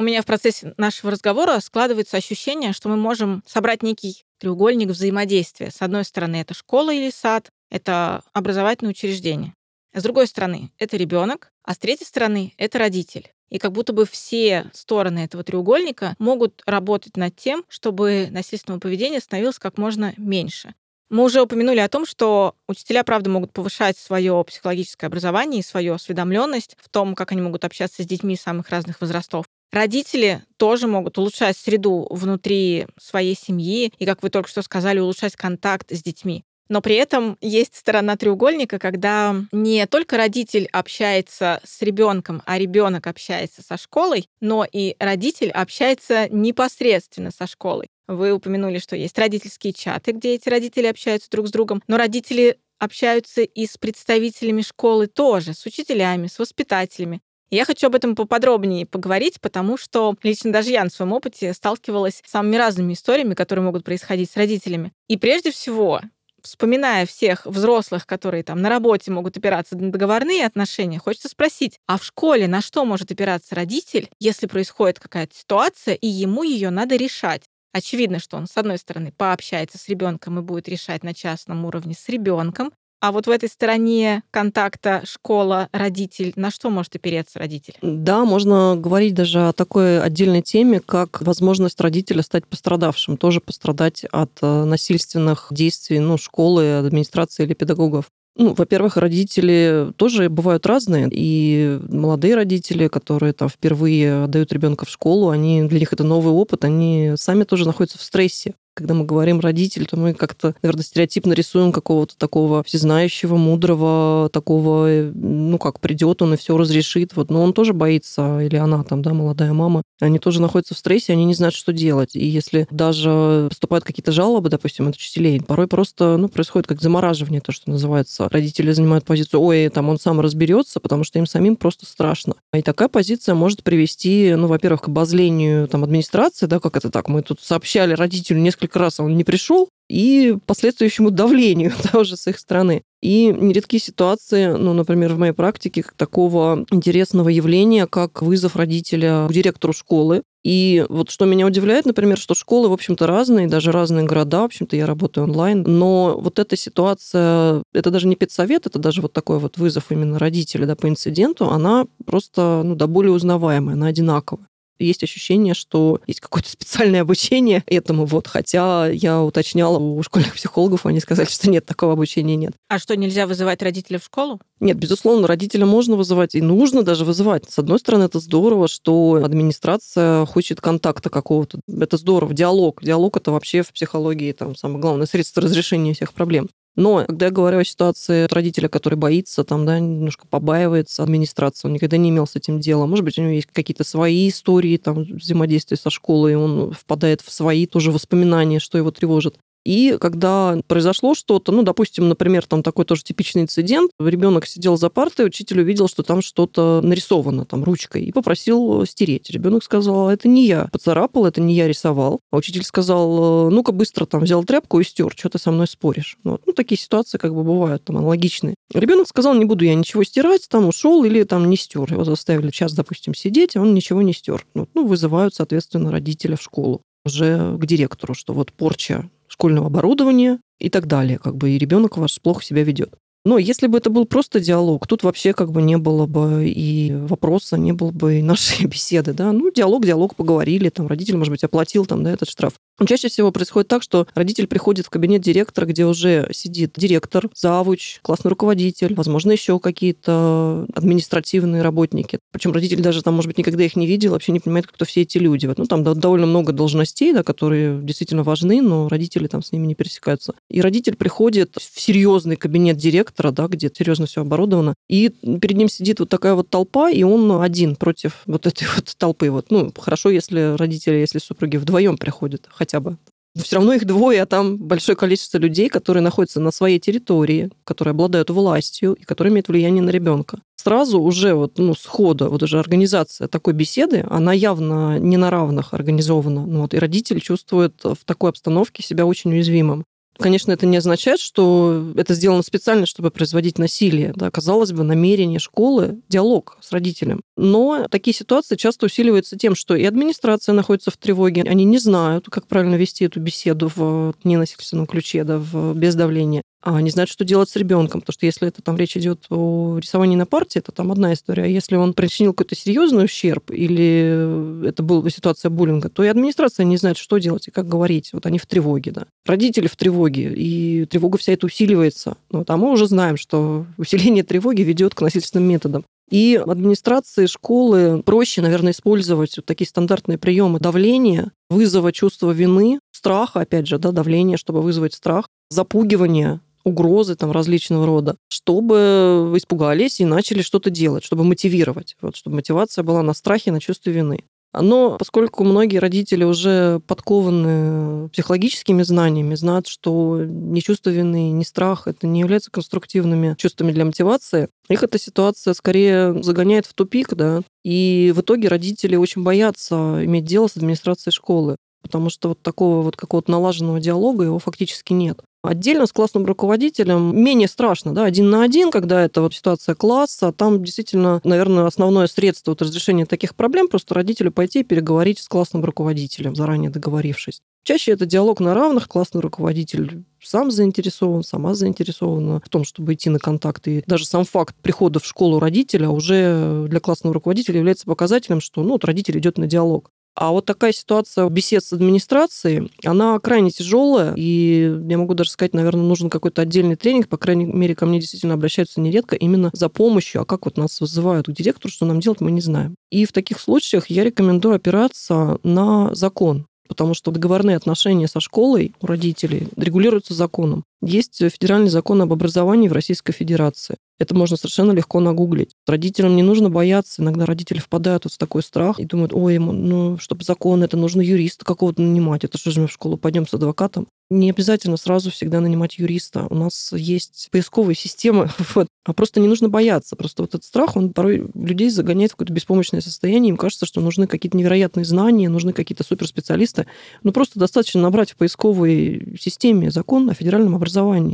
У меня в процессе нашего разговора складывается ощущение, что мы можем собрать некий треугольник взаимодействия. С одной стороны, это школа или сад, это образовательное учреждение. С другой стороны, это ребенок, а с третьей стороны, это родитель. И как будто бы все стороны этого треугольника могут работать над тем, чтобы насильственного поведения становилось как можно меньше. Мы уже упомянули о том, что учителя, правда, могут повышать свое психологическое образование и свою осведомленность в том, как они могут общаться с детьми самых разных возрастов. Родители тоже могут улучшать среду внутри своей семьи и, как вы только что сказали, улучшать контакт с детьми. Но при этом есть сторона треугольника, когда не только родитель общается с ребенком, а ребенок общается со школой, но и родитель общается непосредственно со школой. Вы упомянули, что есть родительские чаты, где эти родители общаются друг с другом, но родители общаются и с представителями школы тоже, с учителями, с воспитателями. Я хочу об этом поподробнее поговорить, потому что лично даже я на своем опыте сталкивалась с самыми разными историями, которые могут происходить с родителями. И прежде всего, вспоминая всех взрослых, которые там на работе могут опираться на договорные отношения, хочется спросить, а в школе на что может опираться родитель, если происходит какая-то ситуация, и ему ее надо решать? Очевидно, что он, с одной стороны, пообщается с ребенком и будет решать на частном уровне с ребенком, а вот в этой стороне контакта школа-родитель, на что может опереться родитель? Да, можно говорить даже о такой отдельной теме, как возможность родителя стать пострадавшим, тоже пострадать от э, насильственных действий ну, школы, администрации или педагогов. Ну, во-первых, родители тоже бывают разные, и молодые родители, которые там впервые отдают ребенка в школу, они для них это новый опыт, они сами тоже находятся в стрессе когда мы говорим родитель, то мы как-то, наверное, стереотипно рисуем какого-то такого всезнающего, мудрого, такого, ну как, придет он и все разрешит. Вот, но он тоже боится, или она там, да, молодая мама, они тоже находятся в стрессе, они не знают, что делать. И если даже поступают какие-то жалобы, допустим, от учителей, порой просто, ну, происходит как замораживание, то, что называется. Родители занимают позицию, ой, там он сам разберется, потому что им самим просто страшно. И такая позиция может привести, ну, во-первых, к обозлению там администрации, да, как это так, мы тут сообщали родителю несколько раз он не пришел, и последующему давлению тоже с их стороны. И нередки ситуации, ну, например, в моей практике, такого интересного явления, как вызов родителя к директору школы. И вот что меня удивляет, например, что школы, в общем-то, разные, даже разные города, в общем-то, я работаю онлайн, но вот эта ситуация, это даже не педсовет, это даже вот такой вот вызов именно родителя да, по инциденту, она просто, ну, до более узнаваемая, она одинаковая есть ощущение, что есть какое-то специальное обучение этому, вот, хотя я уточняла у школьных психологов, они сказали, что нет, такого обучения нет. А что, нельзя вызывать родителей в школу? Нет, безусловно, родителя можно вызывать, и нужно даже вызывать. С одной стороны, это здорово, что администрация хочет контакта какого-то. Это здорово, диалог. Диалог — это вообще в психологии там, самое главное средство разрешения всех проблем. Но когда я говорю о ситуации родителя, который боится, там, да, немножко побаивается администрации, он никогда не имел с этим дела. Может быть, у него есть какие-то свои истории там, взаимодействия со школой, и он впадает в свои тоже воспоминания, что его тревожит. И когда произошло что-то, ну, допустим, например, там такой тоже типичный инцидент, ребенок сидел за партой, учитель увидел, что там что-то нарисовано там ручкой, и попросил стереть. Ребенок сказал, это не я поцарапал, это не я рисовал. А учитель сказал, ну-ка быстро там взял тряпку и стер, что ты со мной споришь. Вот. Ну, такие ситуации как бы бывают там аналогичные. Ребенок сказал, не буду я ничего стирать, там ушел или там не стер. Его заставили час, допустим, сидеть, а он ничего не стер. Вот. Ну, вызывают, соответственно, родителя в школу уже к директору, что вот порча школьного оборудования и так далее. Как бы и ребенок ваш плохо себя ведет. Но если бы это был просто диалог, тут вообще как бы не было бы и вопроса, не было бы и нашей беседы, да. Ну, диалог, диалог, поговорили, там, родитель, может быть, оплатил там, да, этот штраф. Чаще всего происходит так, что родитель приходит в кабинет директора, где уже сидит директор, завуч, классный руководитель, возможно, еще какие-то административные работники. Причем родитель даже там, может быть, никогда их не видел, вообще не понимает, кто все эти люди. Вот, ну, там довольно много должностей, да, которые действительно важны, но родители там с ними не пересекаются. И родитель приходит в серьезный кабинет директора, да, где серьезно все оборудовано, и перед ним сидит вот такая вот толпа, и он один против вот этой вот толпы. Вот, ну, хорошо, если родители, если супруги вдвоем приходят, хотя бы. Все равно их двое, а там большое количество людей, которые находятся на своей территории, которые обладают властью и которые имеют влияние на ребенка. Сразу уже вот, ну, схода, вот уже организация такой беседы, она явно не на равных организована. Ну, вот, и родитель чувствует в такой обстановке себя очень уязвимым. Конечно, это не означает, что это сделано специально, чтобы производить насилие. Да, казалось бы, намерение школы – диалог с родителем. Но такие ситуации часто усиливаются тем, что и администрация находится в тревоге, они не знают, как правильно вести эту беседу в ненасильственном ключе, да, в, без давления не знают, что делать с ребенком. Потому что если это там речь идет о рисовании на парте, это там одна история. А если он причинил какой-то серьезный ущерб или это была ситуация буллинга, то и администрация не знает, что делать и как говорить. Вот они в тревоге, да. Родители в тревоге, и тревога вся эта усиливается. Вот, а мы уже знаем, что усиление тревоги ведет к насильственным методам. И администрации школы проще, наверное, использовать вот такие стандартные приемы давления, вызова чувства вины, страха, опять же, да, давление, чтобы вызвать страх, запугивание, угрозы там различного рода, чтобы испугались и начали что-то делать, чтобы мотивировать, вот, чтобы мотивация была на страхе, на чувстве вины. Но поскольку многие родители уже подкованы психологическими знаниями, знают, что ни чувство вины, ни страх это не являются конструктивными чувствами для мотивации, их эта ситуация скорее загоняет в тупик, да, и в итоге родители очень боятся иметь дело с администрацией школы потому что вот такого вот какого-то налаженного диалога его фактически нет. Отдельно с классным руководителем менее страшно, да, один на один, когда это вот ситуация класса, там действительно, наверное, основное средство вот разрешения таких проблем просто родителю пойти и переговорить с классным руководителем, заранее договорившись. Чаще это диалог на равных, классный руководитель сам заинтересован, сама заинтересована в том, чтобы идти на контакт. И даже сам факт прихода в школу родителя уже для классного руководителя является показателем, что ну, вот родитель идет на диалог. А вот такая ситуация бесед с администрацией, она крайне тяжелая, и я могу даже сказать, наверное, нужен какой-то отдельный тренинг, по крайней мере, ко мне действительно обращаются нередко именно за помощью, а как вот нас вызывают к директору, что нам делать, мы не знаем. И в таких случаях я рекомендую опираться на закон потому что договорные отношения со школой у родителей регулируются законом. Есть федеральный закон об образовании в Российской Федерации. Это можно совершенно легко нагуглить. Родителям не нужно бояться. Иногда родители впадают вот в такой страх и думают, ой, ну, чтобы закон, это нужно юриста какого-то нанимать. Это что же мы в школу пойдем с адвокатом? Не обязательно сразу всегда нанимать юриста. У нас есть поисковые системы, вот. а просто не нужно бояться. Просто вот этот страх, он порой людей загоняет в какое-то беспомощное состояние. Им кажется, что нужны какие-то невероятные знания, нужны какие-то суперспециалисты. Ну, просто достаточно набрать в поисковой системе закон о федеральном образовании.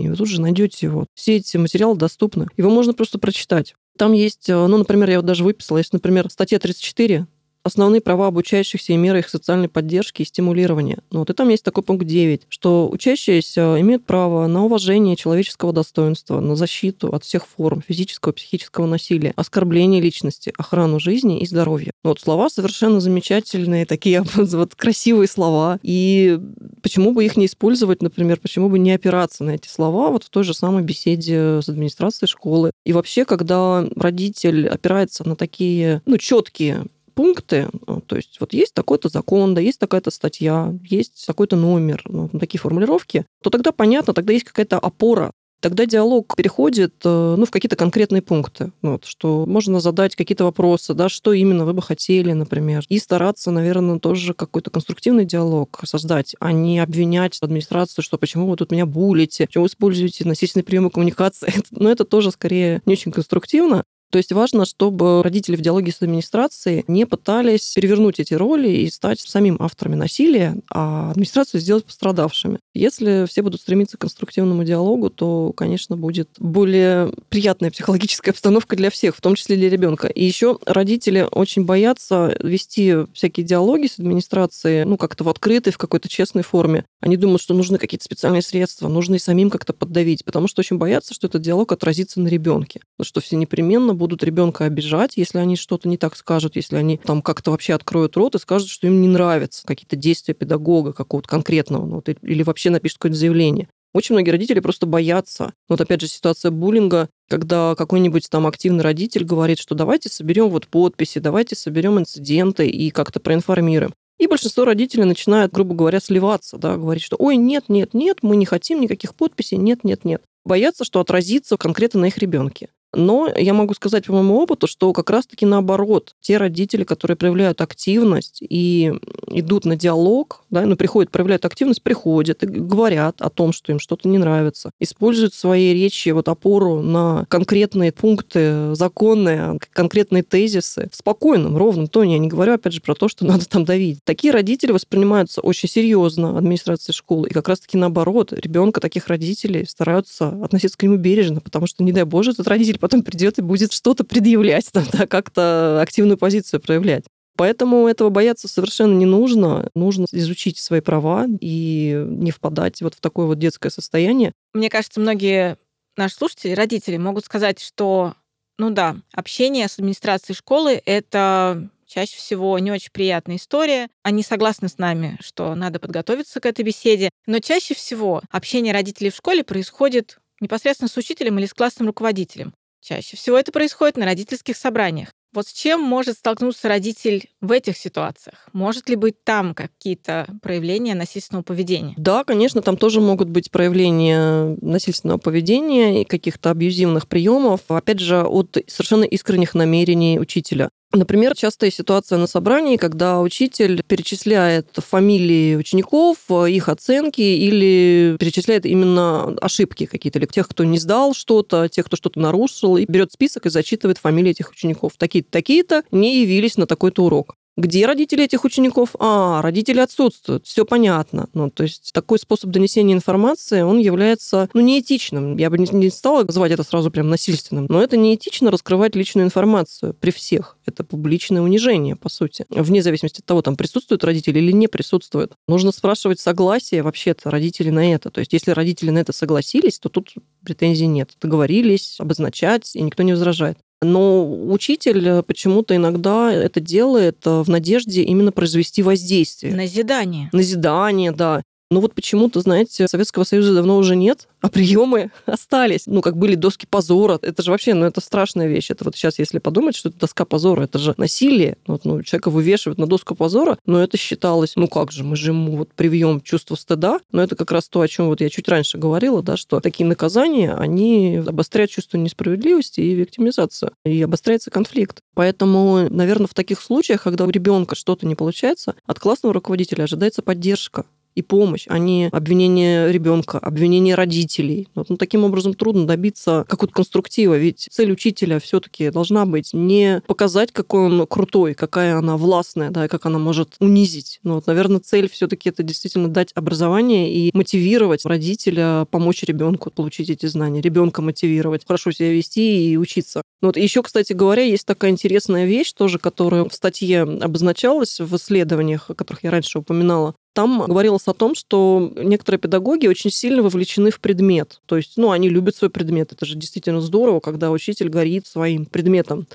И вы тут же найдете его. Все эти материалы доступны. Его можно просто прочитать. Там есть, э, ну, например, я вот даже выписала, есть, например, статья 34 основные права обучающихся и меры их социальной поддержки и стимулирования. Ну, вот и там есть такой пункт 9, что учащиеся имеют право на уважение человеческого достоинства, на защиту от всех форм физического и психического насилия, оскорбления личности, охрану жизни и здоровья. Ну, вот слова совершенно замечательные, такие вот красивые слова. И почему бы их не использовать, например, почему бы не опираться на эти слова вот в той же самой беседе с администрацией школы. И вообще, когда родитель опирается на такие, ну, четкие пункты, ну, то есть вот есть такой-то закон, да, есть такая-то статья, есть такой-то номер, ну, такие формулировки, то тогда понятно, тогда есть какая-то опора тогда диалог переходит э, ну, в какие-то конкретные пункты. Вот, что можно задать какие-то вопросы, да, что именно вы бы хотели, например. И стараться, наверное, тоже какой-то конструктивный диалог создать, а не обвинять администрацию, что почему вы тут меня булите, почему вы используете насильственные приемы коммуникации. Но это тоже скорее не очень конструктивно. То есть важно, чтобы родители в диалоге с администрацией не пытались перевернуть эти роли и стать самим авторами насилия, а администрацию сделать пострадавшими. Если все будут стремиться к конструктивному диалогу, то, конечно, будет более приятная психологическая обстановка для всех, в том числе для ребенка. И еще родители очень боятся вести всякие диалоги с администрацией, ну, как-то в открытой, в какой-то честной форме. Они думают, что нужны какие-то специальные средства, нужно и самим как-то поддавить, потому что очень боятся, что этот диалог отразится на ребенке, что все непременно будут будут ребенка обижать, если они что-то не так скажут, если они там как-то вообще откроют рот и скажут, что им не нравятся какие-то действия педагога какого-то конкретного, ну, вот, или вообще напишут какое-то заявление. Очень многие родители просто боятся. Вот опять же ситуация буллинга, когда какой-нибудь там активный родитель говорит, что давайте соберем вот подписи, давайте соберем инциденты и как-то проинформируем. И большинство родителей начинают, грубо говоря, сливаться, да, говорить, что ой, нет, нет, нет, мы не хотим никаких подписей, нет, нет, нет. Боятся, что отразится конкретно на их ребенке. Но я могу сказать по моему опыту, что как раз-таки наоборот, те родители, которые проявляют активность и идут на диалог, да, ну, приходят, проявляют активность, приходят и говорят о том, что им что-то не нравится, используют в своей речи вот опору на конкретные пункты законные, конкретные тезисы в спокойном, ровном тоне. Я не говорю, опять же, про то, что надо там давить. Такие родители воспринимаются очень серьезно администрацией школы. И как раз-таки наоборот, ребенка таких родителей стараются относиться к нему бережно, потому что, не дай боже, этот родитель потом придет и будет что-то предъявлять, там, да, как-то активную позицию проявлять. Поэтому этого бояться совершенно не нужно. Нужно изучить свои права и не впадать вот в такое вот детское состояние. Мне кажется, многие наши слушатели, родители могут сказать, что, ну да, общение с администрацией школы — это чаще всего не очень приятная история. Они согласны с нами, что надо подготовиться к этой беседе. Но чаще всего общение родителей в школе происходит непосредственно с учителем или с классным руководителем. Чаще всего это происходит на родительских собраниях. Вот с чем может столкнуться родитель в этих ситуациях? Может ли быть там какие-то проявления насильственного поведения? Да, конечно, там тоже могут быть проявления насильственного поведения и каких-то абьюзивных приемов, опять же, от совершенно искренних намерений учителя. Например, частая ситуация на собрании, когда учитель перечисляет фамилии учеников, их оценки или перечисляет именно ошибки какие-то, или тех, кто не сдал что-то, тех, кто что-то нарушил, и берет список и зачитывает фамилии этих учеников. Такие-то, такие-то не явились на такой-то урок. Где родители этих учеников? А, родители отсутствуют. Все понятно. Ну, то есть такой способ донесения информации, он является, ну, неэтичным. Я бы не стала называть это сразу прям насильственным, но это неэтично раскрывать личную информацию при всех. Это публичное унижение, по сути. Вне зависимости от того, там присутствуют родители или не присутствуют. Нужно спрашивать согласие вообще-то родителей на это. То есть если родители на это согласились, то тут претензий нет. Договорились обозначать, и никто не возражает. Но учитель почему-то иногда это делает э, в надежде именно произвести воздействие. Назидание. Назидание, да. Но вот почему-то, знаете, Советского Союза давно уже нет, а приемы остались. Ну, как были доски позора. Это же вообще, ну, это страшная вещь. Это вот сейчас, если подумать, что это доска позора, это же насилие. Вот, ну, человека вывешивают на доску позора, но это считалось, ну как же, мы же ему вот привьем чувство стыда. Но это как раз то, о чем вот я чуть раньше говорила, да, что такие наказания, они обостряют чувство несправедливости и виктимизацию. И обостряется конфликт. Поэтому, наверное, в таких случаях, когда у ребенка что-то не получается, от классного руководителя ожидается поддержка и помощь, а не обвинение ребенка, обвинение родителей. Вот, ну, таким образом трудно добиться какого-то конструктива, ведь цель учителя все-таки должна быть не показать, какой он крутой, какая она властная, да, и как она может унизить. Но, вот, наверное, цель все-таки это действительно дать образование и мотивировать родителя помочь ребенку получить эти знания, ребенка мотивировать, хорошо себя вести и учиться. Ну, вот еще, кстати говоря, есть такая интересная вещь тоже, которая в статье обозначалась в исследованиях, о которых я раньше упоминала, там говорилось о том, что некоторые педагоги очень сильно вовлечены в предмет. То есть, ну, они любят свой предмет. Это же действительно здорово, когда учитель горит своим предметом.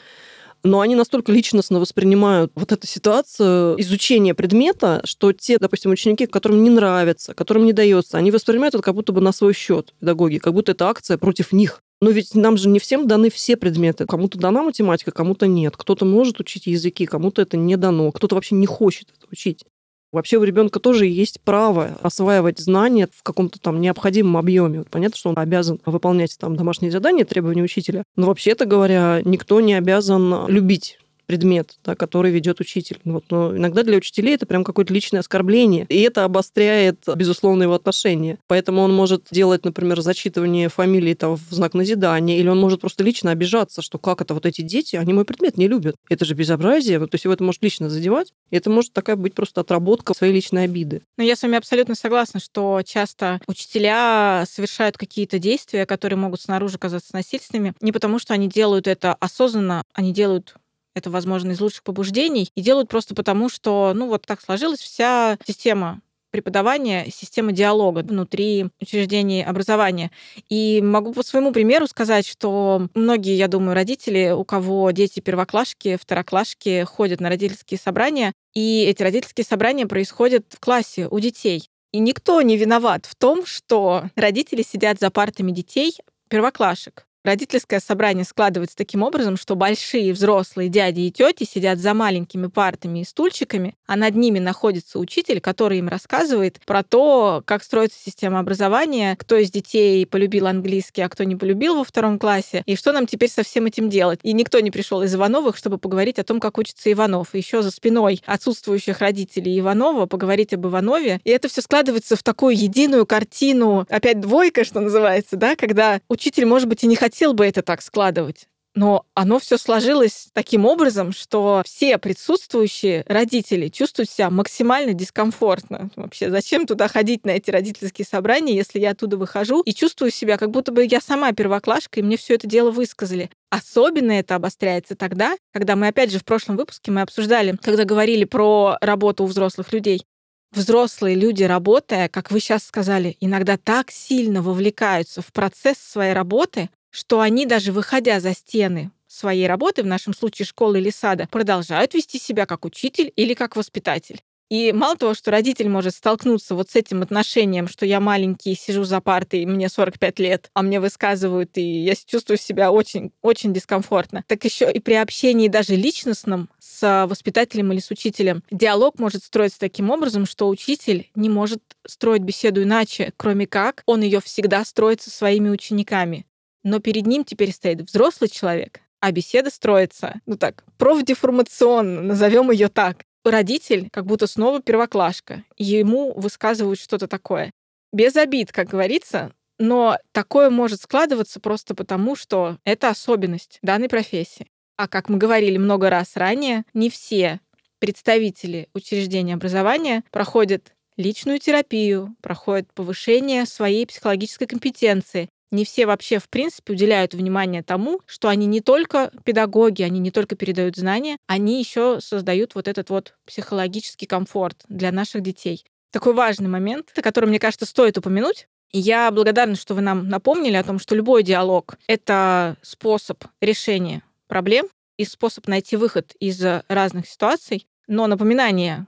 Но они настолько личностно воспринимают вот эту ситуацию изучения предмета, что те, допустим, ученики, которым не нравится, которым не дается, они воспринимают это как будто бы на свой счет педагоги, как будто это акция против них. Но ведь нам же не всем даны все предметы. Кому-то дана математика, кому-то нет. Кто-то может учить языки, кому-то это не дано. Кто-то вообще не хочет это учить. Вообще у ребенка тоже есть право осваивать знания в каком-то там необходимом объеме. Вот понятно, что он обязан выполнять там домашние задания, требования учителя. Но вообще-то говоря, никто не обязан любить предмет, да, который ведет учитель. Вот, но иногда для учителей это прям какое-то личное оскорбление, и это обостряет, безусловно, его отношения. Поэтому он может делать, например, зачитывание фамилии там, в знак назидания, или он может просто лично обижаться, что как это вот эти дети, они мой предмет не любят. Это же безобразие. То есть его это может лично задевать, и это может такая быть просто отработка своей личной обиды. Но я с вами абсолютно согласна, что часто учителя совершают какие-то действия, которые могут снаружи казаться насильственными, не потому что они делают это осознанно, они делают это, возможно, из лучших побуждений, и делают просто потому, что, ну, вот так сложилась вся система преподавания, система диалога внутри учреждений образования. И могу по своему примеру сказать, что многие, я думаю, родители, у кого дети первоклашки, второклашки, ходят на родительские собрания, и эти родительские собрания происходят в классе у детей. И никто не виноват в том, что родители сидят за партами детей первоклашек. Родительское собрание складывается таким образом, что большие взрослые дяди и тети сидят за маленькими партами и стульчиками, а над ними находится учитель, который им рассказывает про то, как строится система образования, кто из детей полюбил английский, а кто не полюбил во втором классе, и что нам теперь со всем этим делать. И никто не пришел из Ивановых, чтобы поговорить о том, как учится Иванов. И еще за спиной отсутствующих родителей Иванова поговорить об Иванове. И это все складывается в такую единую картину, опять двойка, что называется, да, когда учитель, может быть, и не хотел хотел бы это так складывать. Но оно все сложилось таким образом, что все присутствующие родители чувствуют себя максимально дискомфортно. Вообще, зачем туда ходить на эти родительские собрания, если я оттуда выхожу и чувствую себя, как будто бы я сама первоклашка, и мне все это дело высказали. Особенно это обостряется тогда, когда мы, опять же, в прошлом выпуске мы обсуждали, когда говорили про работу у взрослых людей, взрослые люди, работая, как вы сейчас сказали, иногда так сильно вовлекаются в процесс своей работы, что они даже выходя за стены своей работы, в нашем случае школы или сада, продолжают вести себя как учитель или как воспитатель. И мало того, что родитель может столкнуться вот с этим отношением, что я маленький, сижу за партой, мне 45 лет, а мне высказывают, и я чувствую себя очень, очень дискомфортно, так еще и при общении даже личностном с воспитателем или с учителем диалог может строиться таким образом, что учитель не может строить беседу иначе, кроме как он ее всегда строит со своими учениками но перед ним теперь стоит взрослый человек, а беседа строится, ну так, профдеформационно, назовем ее так. Родитель как будто снова первоклашка, ему высказывают что-то такое. Без обид, как говорится, но такое может складываться просто потому, что это особенность данной профессии. А как мы говорили много раз ранее, не все представители учреждения образования проходят личную терапию, проходят повышение своей психологической компетенции. Не все вообще, в принципе, уделяют внимание тому, что они не только педагоги, они не только передают знания, они еще создают вот этот вот психологический комфорт для наших детей. Такой важный момент, который, мне кажется, стоит упомянуть. Я благодарна, что вы нам напомнили о том, что любой диалог — это способ решения проблем и способ найти выход из разных ситуаций. Но напоминание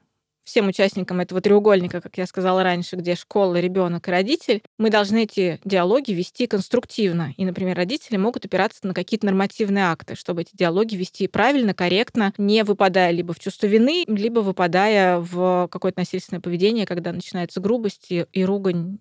всем участникам этого треугольника, как я сказала раньше, где школа, ребенок и родитель, мы должны эти диалоги вести конструктивно. И, например, родители могут опираться на какие-то нормативные акты, чтобы эти диалоги вести правильно, корректно, не выпадая либо в чувство вины, либо выпадая в какое-то насильственное поведение, когда начинается грубость и, и ругань.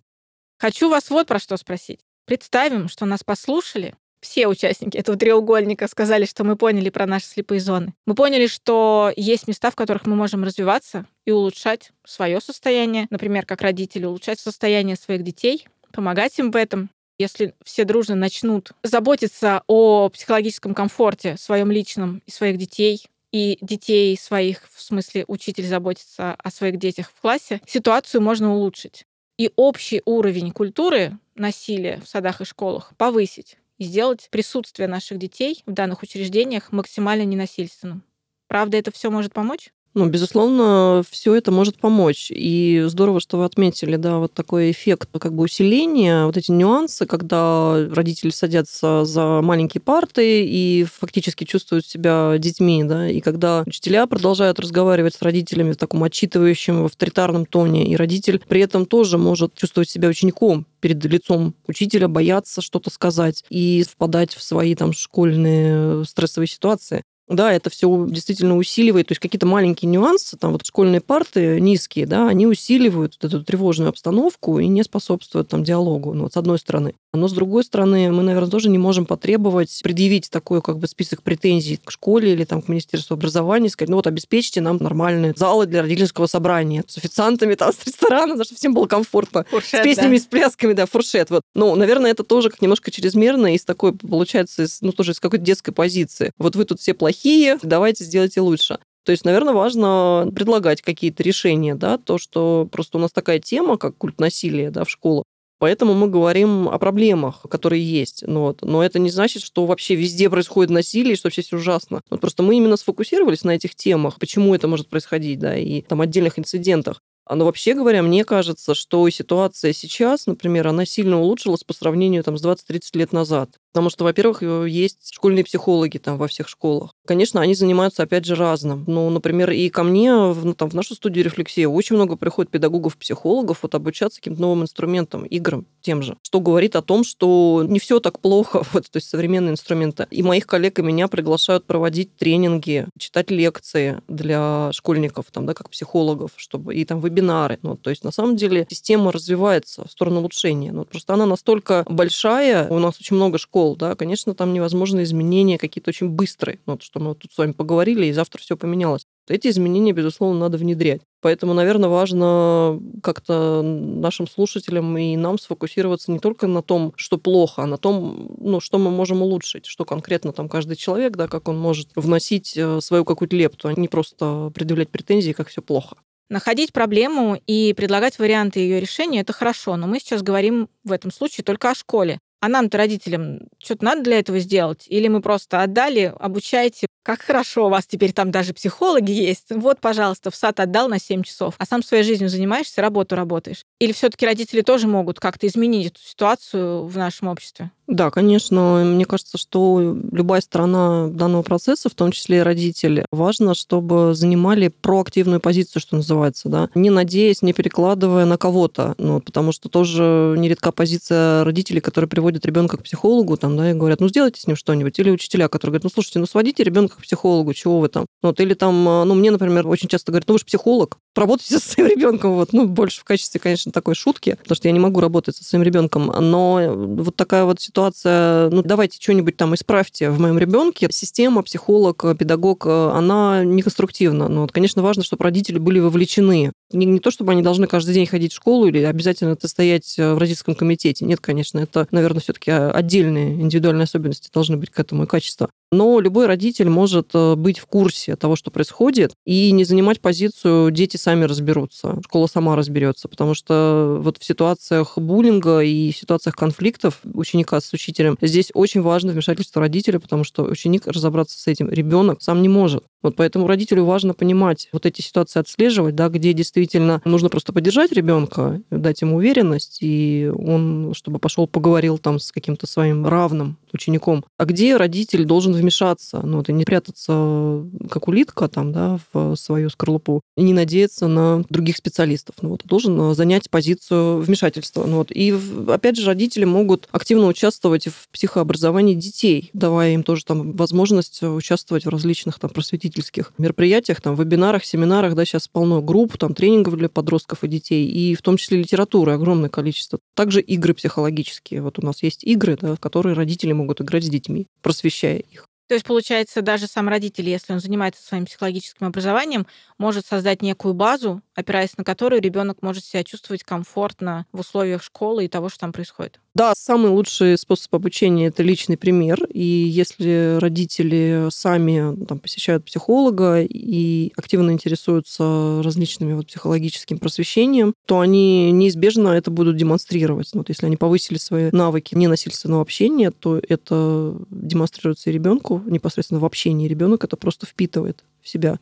Хочу вас вот про что спросить. Представим, что нас послушали, все участники этого треугольника сказали, что мы поняли про наши слепые зоны. Мы поняли, что есть места, в которых мы можем развиваться и улучшать свое состояние, например, как родители, улучшать состояние своих детей, помогать им в этом. Если все дружно начнут заботиться о психологическом комфорте своем личном и своих детей, и детей своих, в смысле учитель заботится о своих детях в классе, ситуацию можно улучшить. И общий уровень культуры насилия в садах и школах повысить и сделать присутствие наших детей в данных учреждениях максимально ненасильственным. Правда, это все может помочь? Ну, безусловно, все это может помочь. И здорово, что вы отметили, да, вот такой эффект как бы усиления, вот эти нюансы, когда родители садятся за маленькие парты и фактически чувствуют себя детьми, да, и когда учителя продолжают разговаривать с родителями в таком отчитывающем, в авторитарном тоне, и родитель при этом тоже может чувствовать себя учеником перед лицом учителя, бояться что-то сказать и впадать в свои там школьные стрессовые ситуации. Да, это все действительно усиливает, то есть какие-то маленькие нюансы, там вот школьные парты низкие, да, они усиливают вот эту тревожную обстановку и не способствуют там диалогу, ну, вот с одной стороны. Но с другой стороны, мы, наверное, тоже не можем потребовать предъявить такой как бы список претензий к школе или там к Министерству образования, сказать, ну вот обеспечьте нам нормальные залы для родительского собрания с официантами там с ресторана, чтобы всем было комфортно, фуршет, с песнями, да. с плясками, да, фуршет. Вот. Ну, наверное, это тоже как немножко чрезмерно из такой, получается, из, ну, тоже из какой-то детской позиции. Вот вы тут все плохие, давайте сделайте лучше. То есть, наверное, важно предлагать какие-то решения, да, то, что просто у нас такая тема, как культ насилия, да, в школах, Поэтому мы говорим о проблемах, которые есть. Ну, вот. Но это не значит, что вообще везде происходит насилие, что вообще все ужасно. Вот просто мы именно сфокусировались на этих темах, почему это может происходить, да, и там отдельных инцидентах. А, но вообще говоря, мне кажется, что ситуация сейчас, например, она сильно улучшилась по сравнению там, с 20-30 лет назад. Потому что, во-первых, э, есть школьные психологи там во всех школах. Конечно, они занимаются, опять же, разным. Ну, например, и ко мне, ну, там, в нашу студию рефлексии очень много приходит педагогов-психологов вот обучаться каким-то новым инструментам, играм тем же. Что говорит о том, что не все так плохо, вот, то есть современные инструменты. И моих коллег и меня приглашают проводить тренинги, читать лекции для школьников, там, да, как психологов, чтобы и там вебинары. Ну, то есть, на самом деле, система развивается в сторону улучшения. Ну, просто она настолько большая, у нас очень много школ, школ, да, конечно, там невозможны изменения какие-то очень быстрые, ну, вот, что мы вот тут с вами поговорили, и завтра все поменялось. Эти изменения, безусловно, надо внедрять. Поэтому, наверное, важно как-то нашим слушателям и нам сфокусироваться не только на том, что плохо, а на том, ну, что мы можем улучшить, что конкретно там каждый человек, да, как он может вносить э, свою какую-то лепту, а не просто предъявлять претензии, как все плохо. Находить проблему и предлагать варианты ее решения – это хорошо, но мы сейчас говорим в этом случае только о школе. А нам-то, родителям, что-то надо для этого сделать? Или мы просто отдали, обучайте, как хорошо, у вас теперь там даже психологи есть. Вот, пожалуйста, в сад отдал на 7 часов, а сам своей жизнью занимаешься, работу работаешь. Или все таки родители тоже могут как-то изменить эту ситуацию в нашем обществе? Да, конечно. Мне кажется, что любая сторона данного процесса, в том числе и родители, важно, чтобы занимали проактивную позицию, что называется, да, не надеясь, не перекладывая на кого-то, ну, потому что тоже нередка позиция родителей, которые приводят ребенка к психологу, там, да, и говорят, ну, сделайте с ним что-нибудь, или учителя, которые говорят, ну, слушайте, ну, сводите ребенка к психологу, чего вы там. Вот, или там, э, ну, мне, например, очень часто говорят, ну, вы же психолог, поработайте со своим ребенком, вот, ну, больше в качестве, конечно, такой шутки, потому что я не могу работать со своим ребенком, но вот такая вот ситуация, ну, давайте что-нибудь там исправьте в моем ребенке. Система, психолог, педагог, она неконструктивна. Но, вот, конечно, важно, чтобы родители были вовлечены. Не, не то, чтобы они должны каждый день ходить в школу или обязательно состоять в родительском комитете. Нет, конечно, это, наверное, все-таки отдельные индивидуальные особенности должны быть к этому и качества. Но любой родитель может э, быть в курсе того, что происходит, и не занимать позицию «дети сами разберутся, школа сама разберется», потому что вот в ситуациях буллинга и ситуациях конфликтов ученика с учителем здесь очень важно вмешательство родителя, потому что ученик разобраться с этим ребенок сам не может. Вот поэтому родителю важно понимать, вот эти ситуации отслеживать, да, где действительно нужно просто поддержать ребенка, дать ему уверенность, и он, чтобы пошел поговорил там с каким-то своим равным учеником, а где родитель должен вмешаться, ну, это не прятаться как улитка там, да, в свою скорлупу, и не надеяться на других специалистов. Ну, вот, должен занять позицию вмешательства. Ну, вот. И, опять же, родители могут активно участвовать в психообразовании детей, давая им тоже там возможность участвовать в различных там просветительских мероприятиях, там, вебинарах, семинарах, да, сейчас полно групп, там, тренингов для подростков и детей, и в том числе литературы огромное количество. Также игры психологические. Вот у нас есть игры, да, в которые родители могут играть с детьми, просвещая их. То есть, получается, даже сам родитель, если он занимается своим психологическим образованием, может создать некую базу, опираясь на которую ребенок может себя чувствовать комфортно в условиях школы и того, что там происходит. Да, самый лучший способ обучения это личный пример. И если родители сами там, посещают психолога и активно интересуются различными вот, психологическим просвещением, то они неизбежно это будут демонстрировать. Вот если они повысили свои навыки ненасильственного общения, то это демонстрируется и ребенку, непосредственно в общении ребенок это просто впитывает в себя.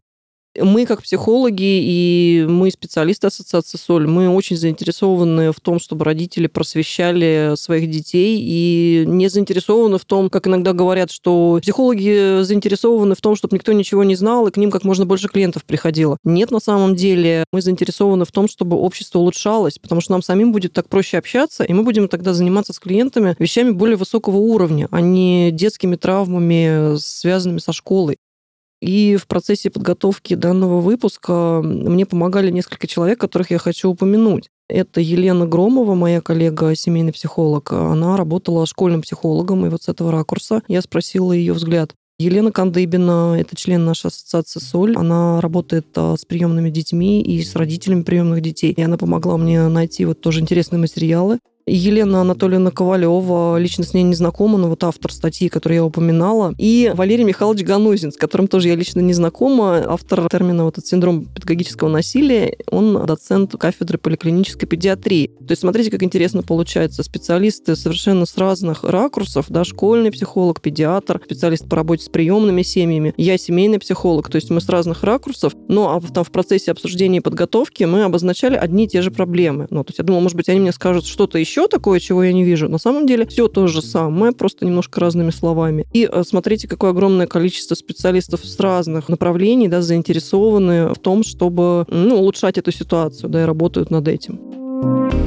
Мы, как психологи и мы, специалисты Ассоциации Соль, мы очень заинтересованы в том, чтобы родители просвещали своих детей и не заинтересованы в том, как иногда говорят, что психологи заинтересованы в том, чтобы никто ничего не знал и к ним как можно больше клиентов приходило. Нет, на самом деле мы заинтересованы в том, чтобы общество улучшалось, потому что нам самим будет так проще общаться, и мы будем тогда заниматься с клиентами вещами более высокого уровня, а не детскими травмами, связанными со школой. И в процессе подготовки данного выпуска мне помогали несколько человек, которых я хочу упомянуть. Это Елена Громова, моя коллега, семейный психолог. Она работала школьным психологом, и вот с этого ракурса я спросила ее взгляд. Елена Кандыбина, это член нашей ассоциации «Соль». Она работает а, с приемными детьми и с родителями приемных детей. И она помогла мне найти вот тоже интересные материалы. Елена Анатольевна Ковалева, лично с ней не знакома, но вот автор статьи, которую я упоминала, и Валерий Михайлович Ганузин, с которым тоже я лично не знакома, автор термина вот этот синдром педагогического насилия, он доцент кафедры поликлинической педиатрии. То есть смотрите, как интересно получается. Специалисты совершенно с разных ракурсов, да, школьный психолог, педиатр, специалист по работе с приемными семьями, я семейный психолог, то есть мы с разных ракурсов, но а там в процессе обсуждения и подготовки мы обозначали одни и те же проблемы. Ну, то есть я думала, может быть, они мне скажут что-то еще, еще такое, чего я не вижу. На самом деле все то же самое, просто немножко разными словами. И э, смотрите, какое огромное количество специалистов с разных направлений да, заинтересованы в том, чтобы ну, улучшать эту ситуацию, да, и работают над этим.